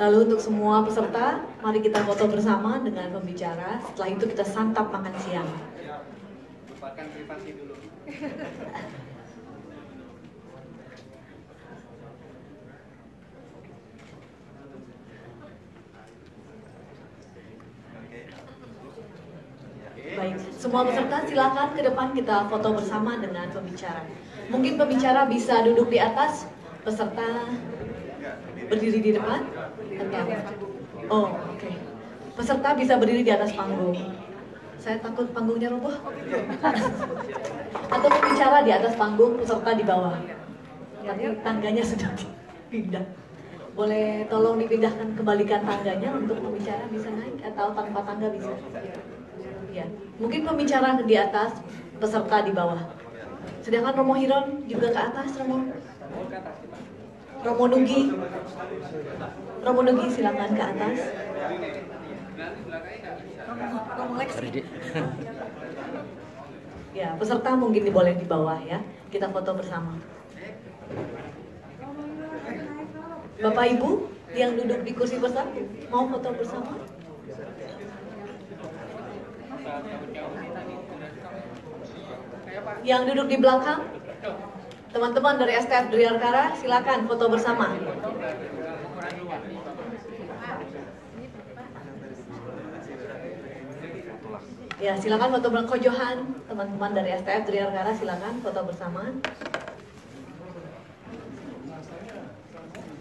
Lalu untuk semua peserta, mari kita foto bersama dengan pembicara. Setelah itu kita santap makan siang. Lupakan privasi dulu. Baik, semua peserta silakan ke depan kita foto bersama dengan pembicara. Mungkin pembicara bisa duduk di atas, peserta berdiri di depan. Oh, oke. Peserta bisa berdiri di atas panggung. Saya takut panggungnya roboh. Atau pembicara di atas panggung, peserta di bawah. Tapi tangganya sudah dipindah. Boleh tolong dipindahkan kembalikan tangganya untuk pembicara bisa naik atau tanpa tangga bisa. Ya, mungkin pembicara di atas, peserta di bawah. Sedangkan Romo Hiron juga ke atas, Romo. Romo Nugi. Romo Nugi silakan ke atas. *laughs* Ya, peserta mungkin boleh di bawah ya. Kita foto bersama. Bapak Ibu yang duduk di kursi besar mau foto bersama? Yang duduk di belakang, teman-teman dari STF Duyarkara, silakan foto bersama. Ya, silakan foto bersama Kojohan, teman-teman dari STF Duyarkara, silakan foto bersama.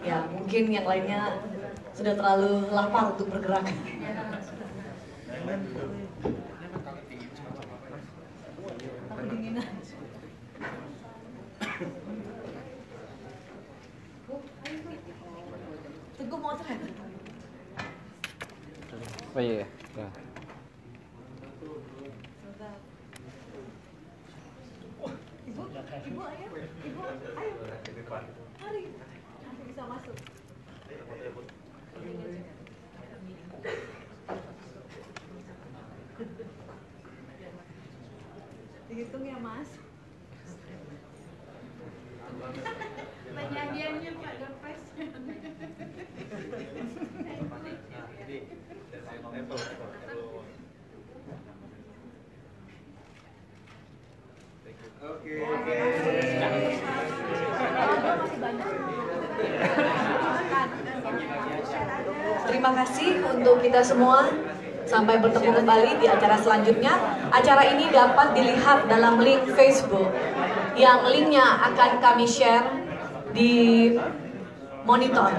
Ya, mungkin yang lainnya sudah terlalu lapar untuk bergerak. Tunggu mau. Oh. Ya. Ibu, ibu ayo, ibu ayo. Mari, nanti bisa masuk. Dihitung ya mas. Penyanyiannya Pak Dorpes. Oke. Terima kasih untuk kita semua. Sampai bertemu kembali di acara selanjutnya. Acara ini dapat dilihat dalam link Facebook yang linknya akan kami share di monitor.